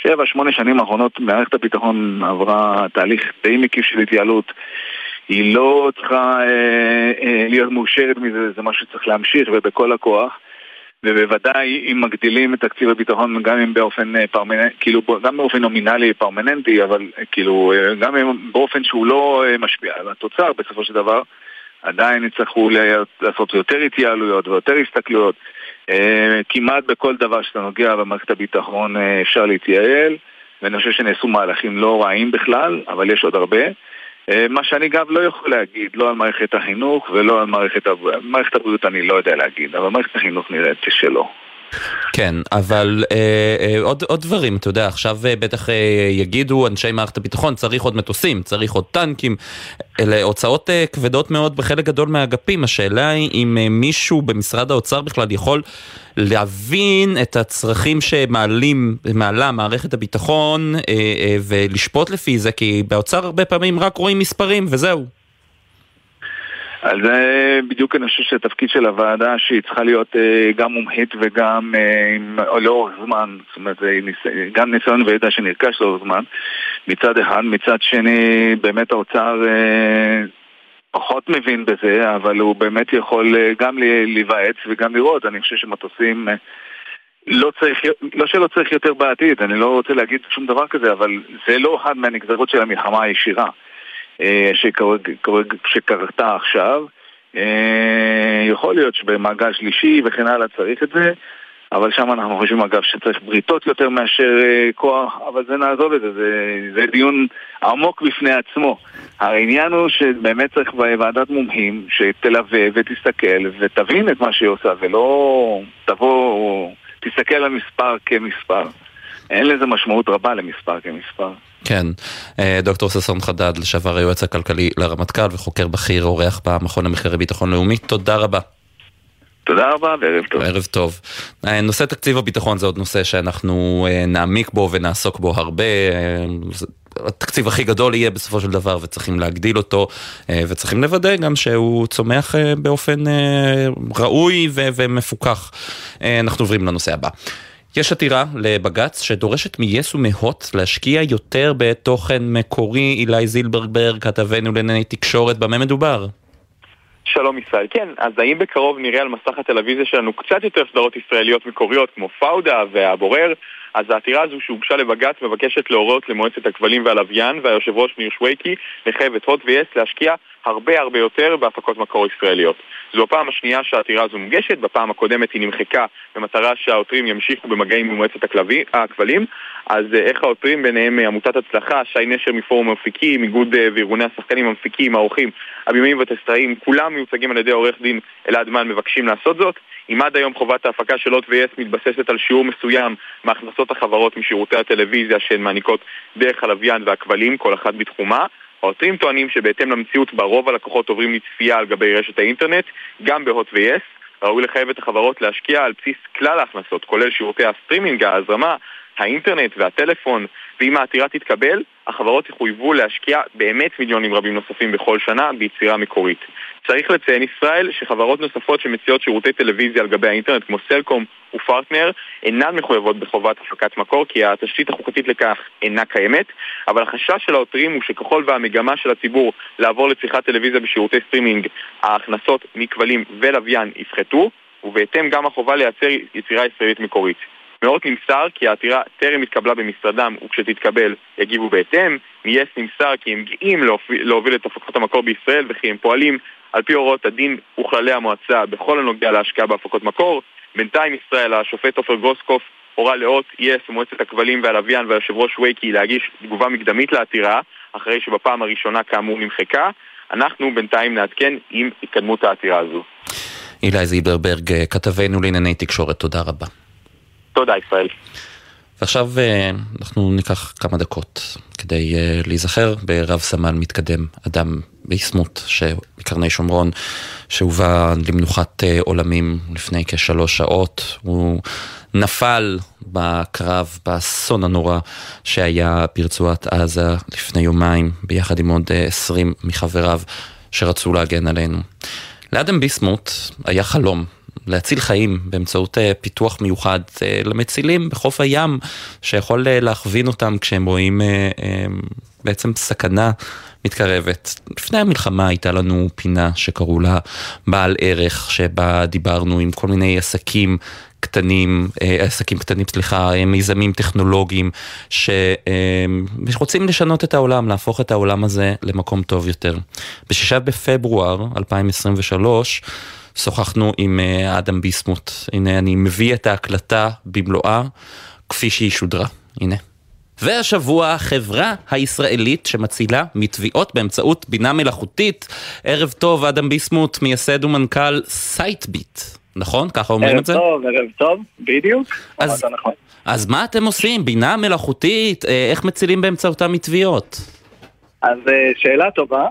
שבע, שמונה שנים האחרונות מערכת הביטחון עברה תהליך די מקיף של התייעלות. היא לא צריכה אה, אה, להיות מאושרת מזה, זה משהו שצריך להמשיך ובכל הכוח. ובוודאי אם מגדילים את תקציב הביטחון גם אם באופן אה, פרמננטי, כאילו גם באופן נומינלי פרמננטי, אבל אה, כאילו אה, גם באופן שהוא לא משפיע על התוצר בסופו של דבר, עדיין יצטרכו לעשות יותר התייעלויות ויותר הסתכלויות. אה, כמעט בכל דבר שאתה נוגע במערכת הביטחון אה, אפשר להתייעל, ואני חושב שנעשו מהלכים לא רעים בכלל, אבל יש עוד הרבה. אה, מה שאני גם לא יכול להגיד, לא על מערכת החינוך ולא על מערכת, מערכת הבריאות אני לא יודע להגיד, אבל מערכת החינוך נראית שלא. כן, אבל אה, אה, עוד, עוד דברים, אתה יודע, עכשיו אה, בטח אה, יגידו אנשי מערכת הביטחון, צריך עוד מטוסים, צריך עוד טנקים, אלה הוצאות אה, כבדות מאוד בחלק גדול מהאגפים, השאלה היא אם אה, מישהו במשרד האוצר בכלל יכול להבין את הצרכים שמעלים, מעלה מערכת הביטחון אה, אה, ולשפוט לפי זה, כי באוצר הרבה פעמים רק רואים מספרים וזהו. אז זה בדיוק אני חושב שהתפקיד של הוועדה שהיא צריכה להיות אה, גם מומחית וגם אה, לאורך זמן, זאת אומרת גם ניסיון וידע שנרכש לאורך זמן מצד אחד, מצד שני באמת האוצר אה, פחות מבין בזה, אבל הוא באמת יכול גם להיוועץ וגם לראות, אני חושב שמטוסים לא צריך, לא שלא צריך יותר בעתיד, אני לא רוצה להגיד שום דבר כזה, אבל זה לא אחד מהנגזרות של המלחמה הישירה. אה, שקרתה עכשיו. אה, יכול להיות שבמעגל שלישי וכן הלאה צריך את זה, אבל שם אנחנו חושבים אגב שצריך בריתות יותר מאשר אה, כוח, אבל זה נעזוב את זה, זה, זה דיון עמוק בפני עצמו. העניין הוא שבאמת צריך ועדת מומחים שתלווה ותסתכל ותבין את מה שהיא עושה ולא תבוא, תסתכל על מספר כמספר. אין לזה משמעות רבה למספר כמספר. כן, אה, דוקטור ששון חדד, לשעבר היועץ הכלכלי לרמטכ"ל וחוקר בכיר, אורח במכון למחקרי ביטחון לאומי, תודה רבה. תודה רבה וערב טוב. ערב טוב. אה, נושא תקציב הביטחון זה עוד נושא שאנחנו אה, נעמיק בו ונעסוק בו הרבה. התקציב הכי גדול יהיה בסופו של דבר וצריכים להגדיל אותו וצריכים לוודא גם שהוא צומח באופן ראוי ומפוקח. אנחנו עוברים לנושא הבא. יש עתירה לבג"ץ שדורשת מיס ומהוט להשקיע יותר בתוכן מקורי. אילי זילברברג, כתבנו לענייני תקשורת, במה מדובר? שלום ישראל. כן, אז האם בקרוב נראה על מסך הטלוויזיה שלנו קצת יותר סדרות ישראליות מקוריות כמו פאודה והבורר? אז העתירה הזו שהוגשה לבג"ץ מבקשת להורות למועצת הכבלים והלוויין והיושב ראש ניר שוויקי לחייב את הוט ויס להשקיע הרבה הרבה יותר בהפקות מקור ישראליות. זו הפעם השנייה שהעתירה הזו מוגשת, בפעם הקודמת היא נמחקה במטרה שהעותרים ימשיכו במגעים עם מועצת הכבלים, אז אה, איך העותרים, ביניהם אה, עמותת הצלחה, שי נשר מפורום המפיקים, איגוד אה, וארגוני השחקנים המפיקים, האורחים, הבימאים והטסטאים, כולם מיוצגים על ידי עורך דין אלעד מן מבקשים לעשות זאת. אם עד היום חובת ההפקה של הוט ו-yes מתבססת על שיעור מסוים מהכנסות החברות משירותי הטלוויזיה שהן מעניקות דרך הלוויין והכבלים, כל אחת בתחומה, העותרים טוענים שבהתאם למציאות בה רוב הלקוחות עוברים לצפייה על גבי רשת האינטרנט, גם בהוט ו-yes, ראוי לחייב את החברות להשקיע על בסיס כלל ההכנסות, כולל שירותי הסטרימינג, ההזרמה, האינטרנט והטלפון, ואם העתירה תתקבל, החברות יחויבו להשקיע באמת מיליונים רבים נוספים בכל שנה ביצירה מקורית. צריך לציין שחברות נוספות שמציעות שירותי טלוויזיה על גבי האינטרנט כמו סלקום ופרטנר אינן מחויבות בחובת הפקת מקור כי התשתית החוקתית לכך אינה קיימת אבל החשש של העותרים הוא שככל והמגמה של הציבור לעבור לצריכת טלוויזיה בשירותי סטרימינג ההכנסות מכבלים ולוויין יפחתו ובהתאם גם החובה לייצר יצירה ישראלית מקורית. מהוט נמסר כי העתירה טרם התקבלה במשרדם וכשתתקבל יגיבו בהתאם. מ-yes נמסר כי הם גאים להוביל את הפקות המקור בישראל וכי הם פועלים על פי הוראות הדין וכללי המועצה בכל הנוגע להשקעה בהפקות מקור. בינתיים ישראל, השופט עופר גרוסקוף הורה לאות יס ומועצת הכבלים והלוויין והיושב ראש וייקי להגיש תגובה מקדמית לעתירה אחרי שבפעם הראשונה כאמור נמחקה. אנחנו בינתיים נעדכן עם התקדמות העתירה הזו. אילי זילברברג, כתבנו לענייני תקשורת, תודה רבה. תודה ישראל. ועכשיו אה, אנחנו ניקח כמה דקות כדי אה, להיזכר ברב סמל מתקדם, אדם ביסמוט מקרני שומרון, שהובא למנוחת אה, עולמים לפני כשלוש שעות. הוא נפל בקרב, באסון הנורא שהיה ברצועת עזה לפני יומיים, ביחד עם עוד עשרים מחבריו שרצו להגן עלינו. לאדם ביסמוט היה חלום להציל חיים באמצעות אה, פיתוח מיוחד אה, למצילים בחוף הים, שיכול אה, להכווין אותם כשהם רואים בעצם סכנה מתקרבת. לפני המלחמה הייתה לנו פינה שקראו לה בעל ערך, שבה דיברנו עם כל מיני עסקים קטנים, עסקים קטנים, סליחה, מיזמים טכנולוגיים שרוצים לשנות את העולם, להפוך את העולם הזה למקום טוב יותר. בשישה בפברואר 2023 שוחחנו עם אה, אדם ביסמוט. הנה אני מביא את ההקלטה במלואה כפי שהיא שודרה. הנה. והשבוע החברה הישראלית שמצילה מתביעות באמצעות בינה מלאכותית. ערב טוב, אדם ביסמוט, מייסד ומנכ"ל סייטביט. נכון? ככה אומרים את זה? ערב טוב, ערב טוב, בדיוק. אז, נכון. אז מה אתם עושים? בינה מלאכותית? אה, איך מצילים באמצעותה מתביעות? אז אה, שאלה טובה.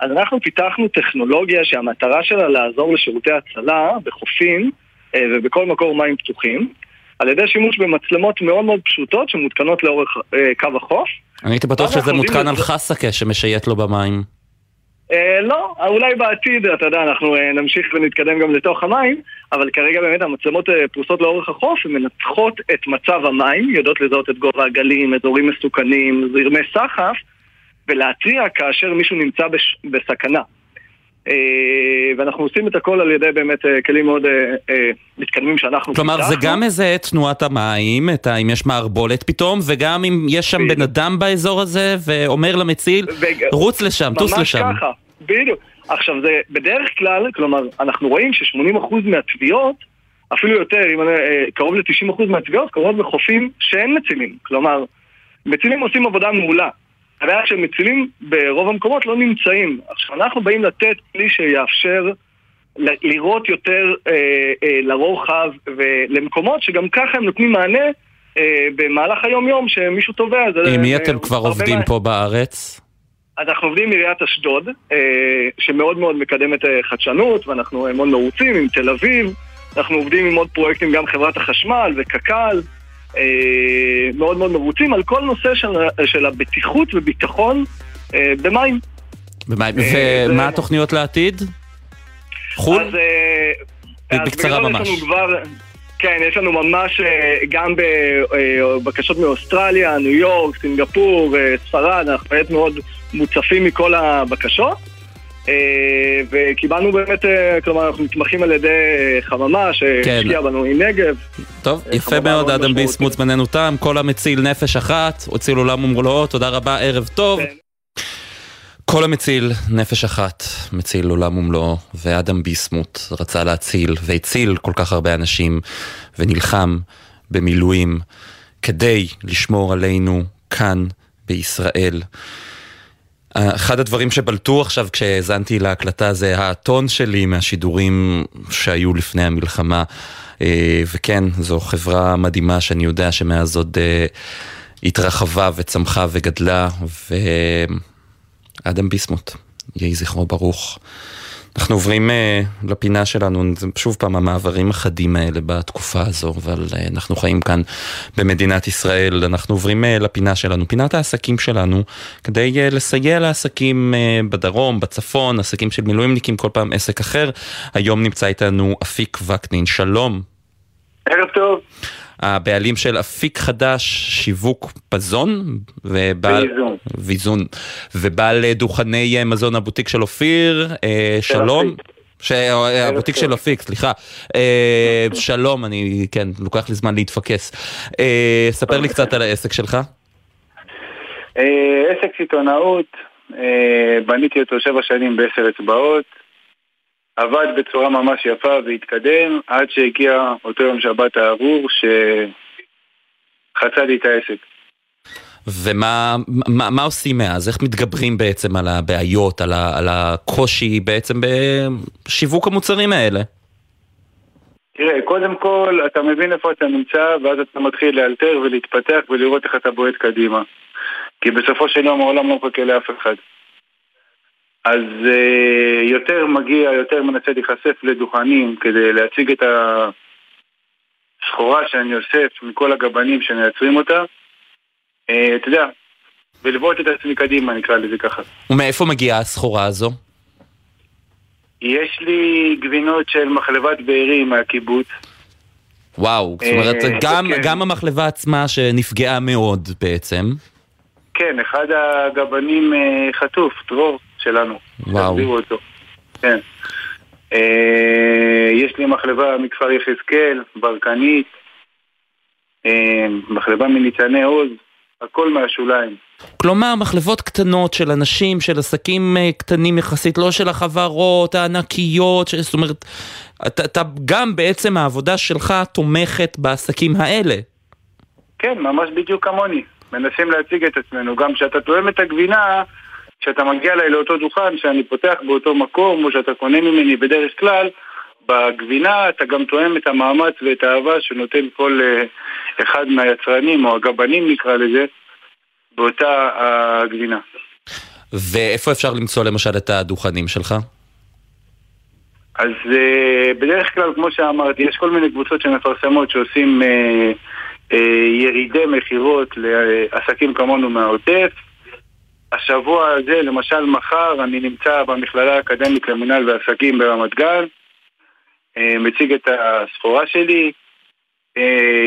אז אנחנו פיתחנו טכנולוגיה שהמטרה שלה לעזור לשירותי הצלה בחופים אה, ובכל מקור מים פתוחים על ידי שימוש במצלמות מאוד מאוד פשוטות שמותקנות לאורך קו החוף. אני הייתי בטוח שזה מותקן על חסקה שמשייט לו במים. לא, אולי בעתיד, אתה יודע, אנחנו נמשיך ונתקדם גם לתוך המים, אבל כרגע באמת המצלמות אה, פרוסות לאורך החוף, הן מנתחות את מצב המים, יודעות לזהות את גובה הגלים, אזורים מסוכנים, זרמי סחף, ולהתריע כאשר מישהו נמצא בש... בסכנה. אה, ואנחנו עושים את הכל על ידי באמת אה, כלים מאוד מתקדמים שאנחנו כלומר פיתחנו. זה גם איזה תנועת המים, את ה, אם יש מערבולת פתאום, וגם אם יש שם בן אדם באזור הזה ואומר למציל. רוץ לשם, טוס לשם. ממש ככה, בדיוק. עכשיו זה בדרך כלל, כלומר, אנחנו רואים ש-80% מהתביעות, אפילו יותר, אם אני, קרוב ל-90% מהתביעות קורות בחופים שאין מצילים. כלומר, מצילים עושים עבודה מעולה. הבעיה שמצילים ברוב המקומות לא נמצאים. עכשיו, אנחנו באים לתת כלי שיאפשר לראות יותר אה, אה, לרוחב ולמקומות שגם ככה הם נותנים מענה אה, במהלך היום-יום שמישהו תובע. עם מי אתם כבר עובדים פה בארץ? אנחנו עובדים עם עיריית אשדוד, שמאוד מאוד מקדמת חדשנות, ואנחנו מאוד מרוצים עם תל אביב. אנחנו עובדים עם עוד פרויקטים, גם חברת החשמל וקק"ל. מאוד מאוד מרוצים על כל נושא של, של הבטיחות וביטחון במים. במים. ומה התוכניות לעתיד? חו"ל? אז, אז בקצרה ממש. כבר, כן, יש לנו ממש גם בבקשות מאוסטרליה, ניו יורק, סינגפור, ספרד, אנחנו באמת מאוד מוצפים מכל הבקשות. וקיבלנו באמת, כלומר אנחנו נתמכים על ידי חממה שהשקיעה בנו עם נגב. טוב, יפה מאוד, אדם ביסמוט זמננו תם, כל המציל נפש אחת, הוציל עולם ומלואו, תודה רבה, ערב טוב. כל המציל נפש אחת, מציל עולם ומלואו, ואדם ביסמוט רצה להציל והציל כל כך הרבה אנשים ונלחם במילואים כדי לשמור עלינו כאן בישראל. אחד הדברים שבלטו עכשיו כשהאזנתי להקלטה זה הטון שלי מהשידורים שהיו לפני המלחמה. וכן, זו חברה מדהימה שאני יודע שמאז עוד התרחבה וצמחה וגדלה, ואדם ביסמוט, יהי זכרו ברוך. אנחנו עוברים uh, לפינה שלנו, שוב פעם המעברים החדים האלה בתקופה הזו, אבל uh, אנחנו חיים כאן במדינת ישראל, אנחנו עוברים uh, לפינה שלנו, פינת העסקים שלנו, כדי uh, לסייע לעסקים uh, בדרום, בצפון, עסקים של מילואימניקים, כל פעם עסק אחר. היום נמצא איתנו אפיק וקנין, שלום. ערב טוב. הבעלים של אפיק חדש, שיווק פזון ובעל... ויזון. ויזון. ובעל דוכני מזון הבוטיק של אופיר, אה, שלום. ש... הבוטיק של אפיק, סליחה. אה, שלום, אני, כן, לוקח לי זמן להתפקס. אה, ספר לי קצת על העסק שלך. אה, עסק סיטונאות, אה, בניתי אותו שבע שנים בעשר אצבעות. עבד בצורה ממש יפה והתקדם עד שהגיע אותו יום שבת הארור שחצה לי את העסק. ומה מה, מה עושים מאז? איך מתגברים בעצם על הבעיות, על, ה, על הקושי בעצם בשיווק המוצרים האלה? תראה, קודם כל אתה מבין איפה אתה נמצא ואז אתה מתחיל לאלתר ולהתפתח ולראות איך אתה בועט קדימה. כי בסופו של יום העולם לא מחכה לאף אחד. אז uh, יותר מגיע, יותר מנסה להיחשף לדוכנים כדי להציג את הסחורה שאני אוסף מכל הגבנים שמייצרים אותה. Uh, אתה יודע, ולבעוט את עצמי קדימה, נקרא לזה ככה. ומאיפה מגיעה הסחורה הזו? יש לי גבינות של מחלבת בארי מהקיבוץ. וואו, זאת אומרת, גם, כן. גם המחלבה עצמה שנפגעה מאוד בעצם. כן, אחד הגבנים חטוף, דרור. שלנו. וואו. אותו. כן. אה, יש לי מחלבה מכפר יחזקאל, ברקנית, אה, מחלבה מניצני עוז, הכל מהשוליים. כלומר, מחלבות קטנות של אנשים, של עסקים קטנים יחסית, לא של החברות הענקיות, זאת אומרת, אתה, אתה גם בעצם העבודה שלך תומכת בעסקים האלה. כן, ממש בדיוק כמוני. מנסים להציג את עצמנו. גם כשאתה תואם את הגבינה, כשאתה מגיע אליי לאותו דוכן שאני פותח באותו מקום, או שאתה קונה ממני בדרך כלל, בגבינה אתה גם תואם את המאמץ ואת האהבה שנותן כל uh, אחד מהיצרנים, או הגבנים נקרא לזה, באותה הגבינה. ואיפה אפשר למצוא למשל את הדוכנים שלך? אז uh, בדרך כלל, כמו שאמרתי, יש כל מיני קבוצות שמפרסמות שעושים uh, ירידי מכירות לעסקים כמונו מהעוטף. השבוע הזה, למשל מחר, אני נמצא במכללה האקדמית למינהל ועסקים ברמת גן, מציג את הסחורה שלי.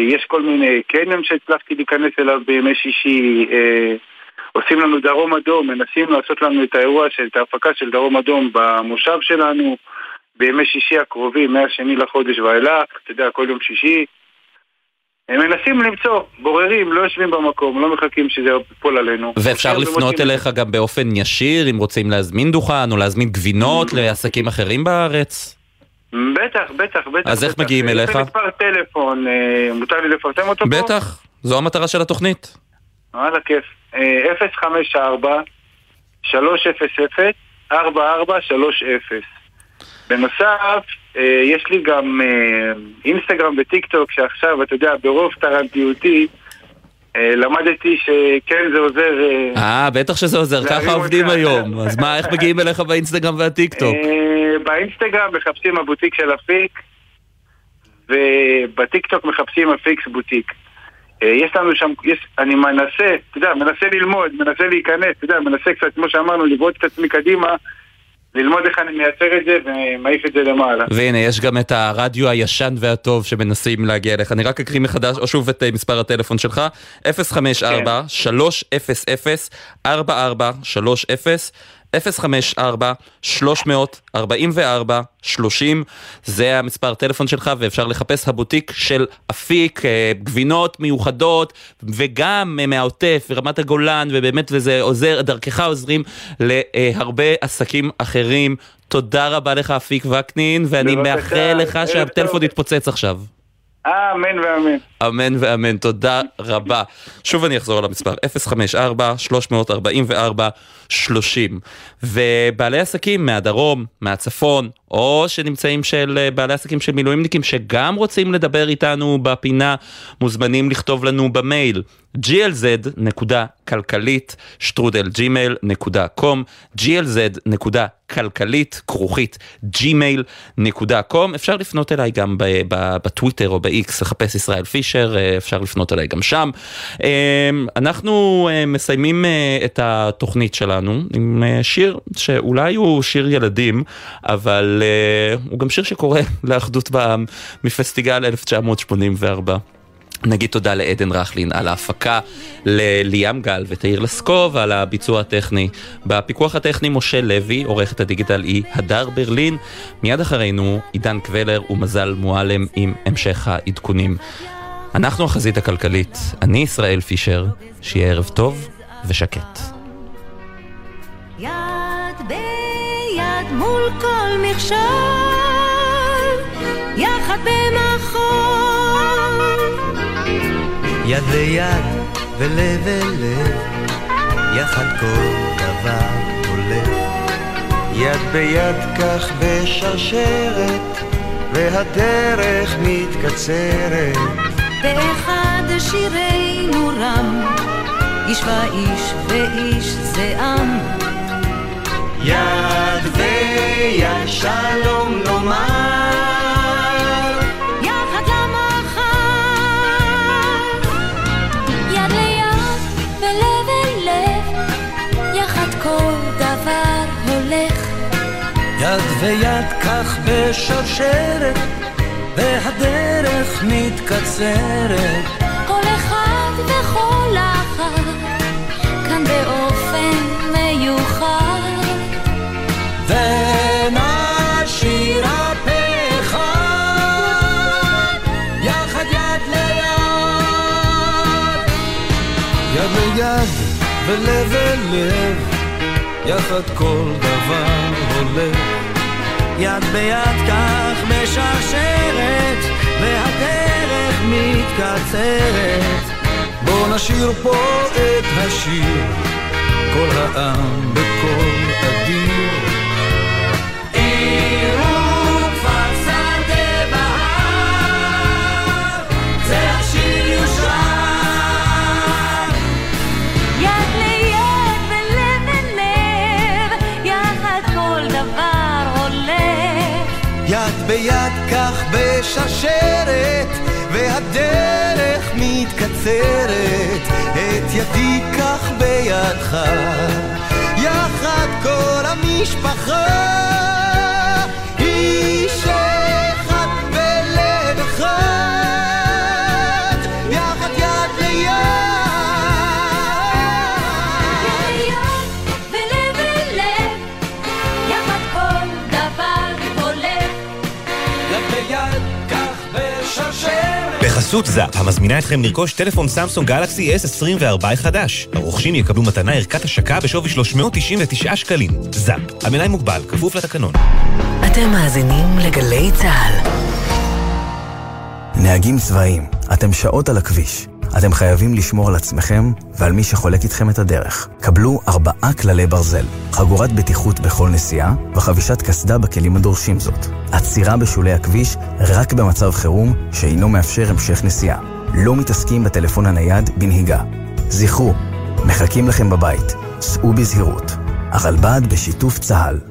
יש כל מיני קניון שהצלחתי להיכנס אליו בימי שישי. עושים לנו דרום אדום, מנסים לעשות לנו את האירוע, של, את ההפקה של דרום אדום במושב שלנו בימי שישי הקרובים, מהשני לחודש ואילך, אתה יודע, כל יום שישי. הם מנסים למצוא, בוררים, לא יושבים במקום, לא מחכים שזה ייפול עלינו. ואפשר לפנות אליך גם באופן ישיר, אם רוצים להזמין דוכן או להזמין גבינות לעסקים אחרים בארץ? בטח, בטח, בטח. אז איך מגיעים אליך? יש לי מספר טלפון, מותר לי לפרסם אותו פה? בטח, זו המטרה של התוכנית. וואלה, כיף. 054 300 4430 בנוסף, אה, יש לי גם אה, אינסטגרם וטיק טוק שעכשיו, אתה יודע, ברוב טרנטיותי אה, למדתי שכן זה עוזר... אה, בטח שזה עוזר, ככה עובדים היום. אז מה, איך מגיעים אליך באינסטגרם והטיק טוק? באינסטגרם מחפשים הבוטיק של אפיק, ובטיק טוק מחפשים Afik's Boutique. יש לנו שם, יש, אני מנסה, אתה יודע, מנסה ללמוד, מנסה להיכנס, אתה יודע, מנסה קצת, כמו שאמרנו, לבעוט את עצמי קדימה. ללמוד איך אני מייצר את זה ומעיף את זה למעלה. והנה, יש גם את הרדיו הישן והטוב שמנסים להגיע אליך. אני רק אקריא מחדש, או שוב את אה, מספר הטלפון שלך, 054-300-4430, 054-344-30, זה המספר טלפון שלך ואפשר לחפש הבוטיק של אפיק, אה, גבינות מיוחדות וגם אה, מהעוטף ורמת הגולן ובאמת וזה עוזר, דרכך עוזרים להרבה עסקים אחרים. תודה רבה לך אפיק וקנין ואני מאחל לך שהטלפון יתפוצץ עכשיו. אמן ואמן. אמן ואמן, תודה רבה. שוב אני אחזור על המספר, 054-344-30. ובעלי עסקים מהדרום, מהצפון, או שנמצאים של אה, בעלי עסקים של מילואימניקים שגם רוצים לדבר איתנו בפינה, מוזמנים לכתוב לנו במייל glz.כלכלית שטרודל gmail.com glz.כלכלית כרוכית gmail.com אפשר לפנות אליי גם בטוויטר או ב-X לחפש ישראל פישר אה, אפשר לפנות אליי גם שם. אה, אנחנו מסיימים את התוכנית שלנו עם שיר שאולי הוא שיר ילדים אבל הוא גם שיר שקורא לאחדות בעם מפסטיגל 1984. נגיד תודה לעדן רכלין על ההפקה, לליאם גל ותאיר לסקוב על הביצוע הטכני. בפיקוח הטכני משה לוי, עורכת הדיגיטל היא הדר ברלין. מיד אחרינו עידן קבלר ומזל מועלם עם המשך העדכונים. אנחנו החזית הכלכלית, אני ישראל פישר, שיהיה ערב טוב ושקט. יד ביד מול כל מכשול, יחד במחול. יד ליד ולב אל לב, יחד כל דבר הולך. יד ביד כך בשרשרת, והדרך מתקצרת. באחד שירינו רם, איש ואיש ואיש זה עם. יד ויד שלום נאמר, יחד למחר. יד ליד ולב אל לב, יחד כל דבר הולך. יד ויד כך בשרשרת, והדרך מתקצרת. כל אחד וכל אחת, כאן באופן מיוחד. ונשיר הפה אחד, יחד יד ליד. יד ליד ולב אל יחד כל דבר הולך. יד ביד כך משרשרת, והדרך מתקצרת. בוא נשיר פה את השיר, כל העם בקול אדיר. כך בשרשרת, והדרך מתקצרת, את ידי כך בידך, יחד כל המשפחה, בחסות זאפ, המזמינה אתכם לרכוש טלפון סמסונג גלקסי S24 חדש. הרוכשים יקבלו מתנה ערכת השקה בשווי 399 שקלים. זאפ, המלאי מוגבל, כפוף לתקנון. אתם מאזינים לגלי צה"ל. נהגים צבאיים, אתם שעות על הכביש. אתם חייבים לשמור על עצמכם ועל מי שחולק איתכם את הדרך. קבלו ארבעה כללי ברזל, חגורת בטיחות בכל נסיעה וחבישת קסדה בכלים הדורשים זאת. עצירה בשולי הכביש רק במצב חירום שאינו מאפשר המשך נסיעה. לא מתעסקים בטלפון הנייד בנהיגה. זכרו, מחכים לכם בבית, סעו בזהירות. הרלב"ד בשיתוף צה"ל.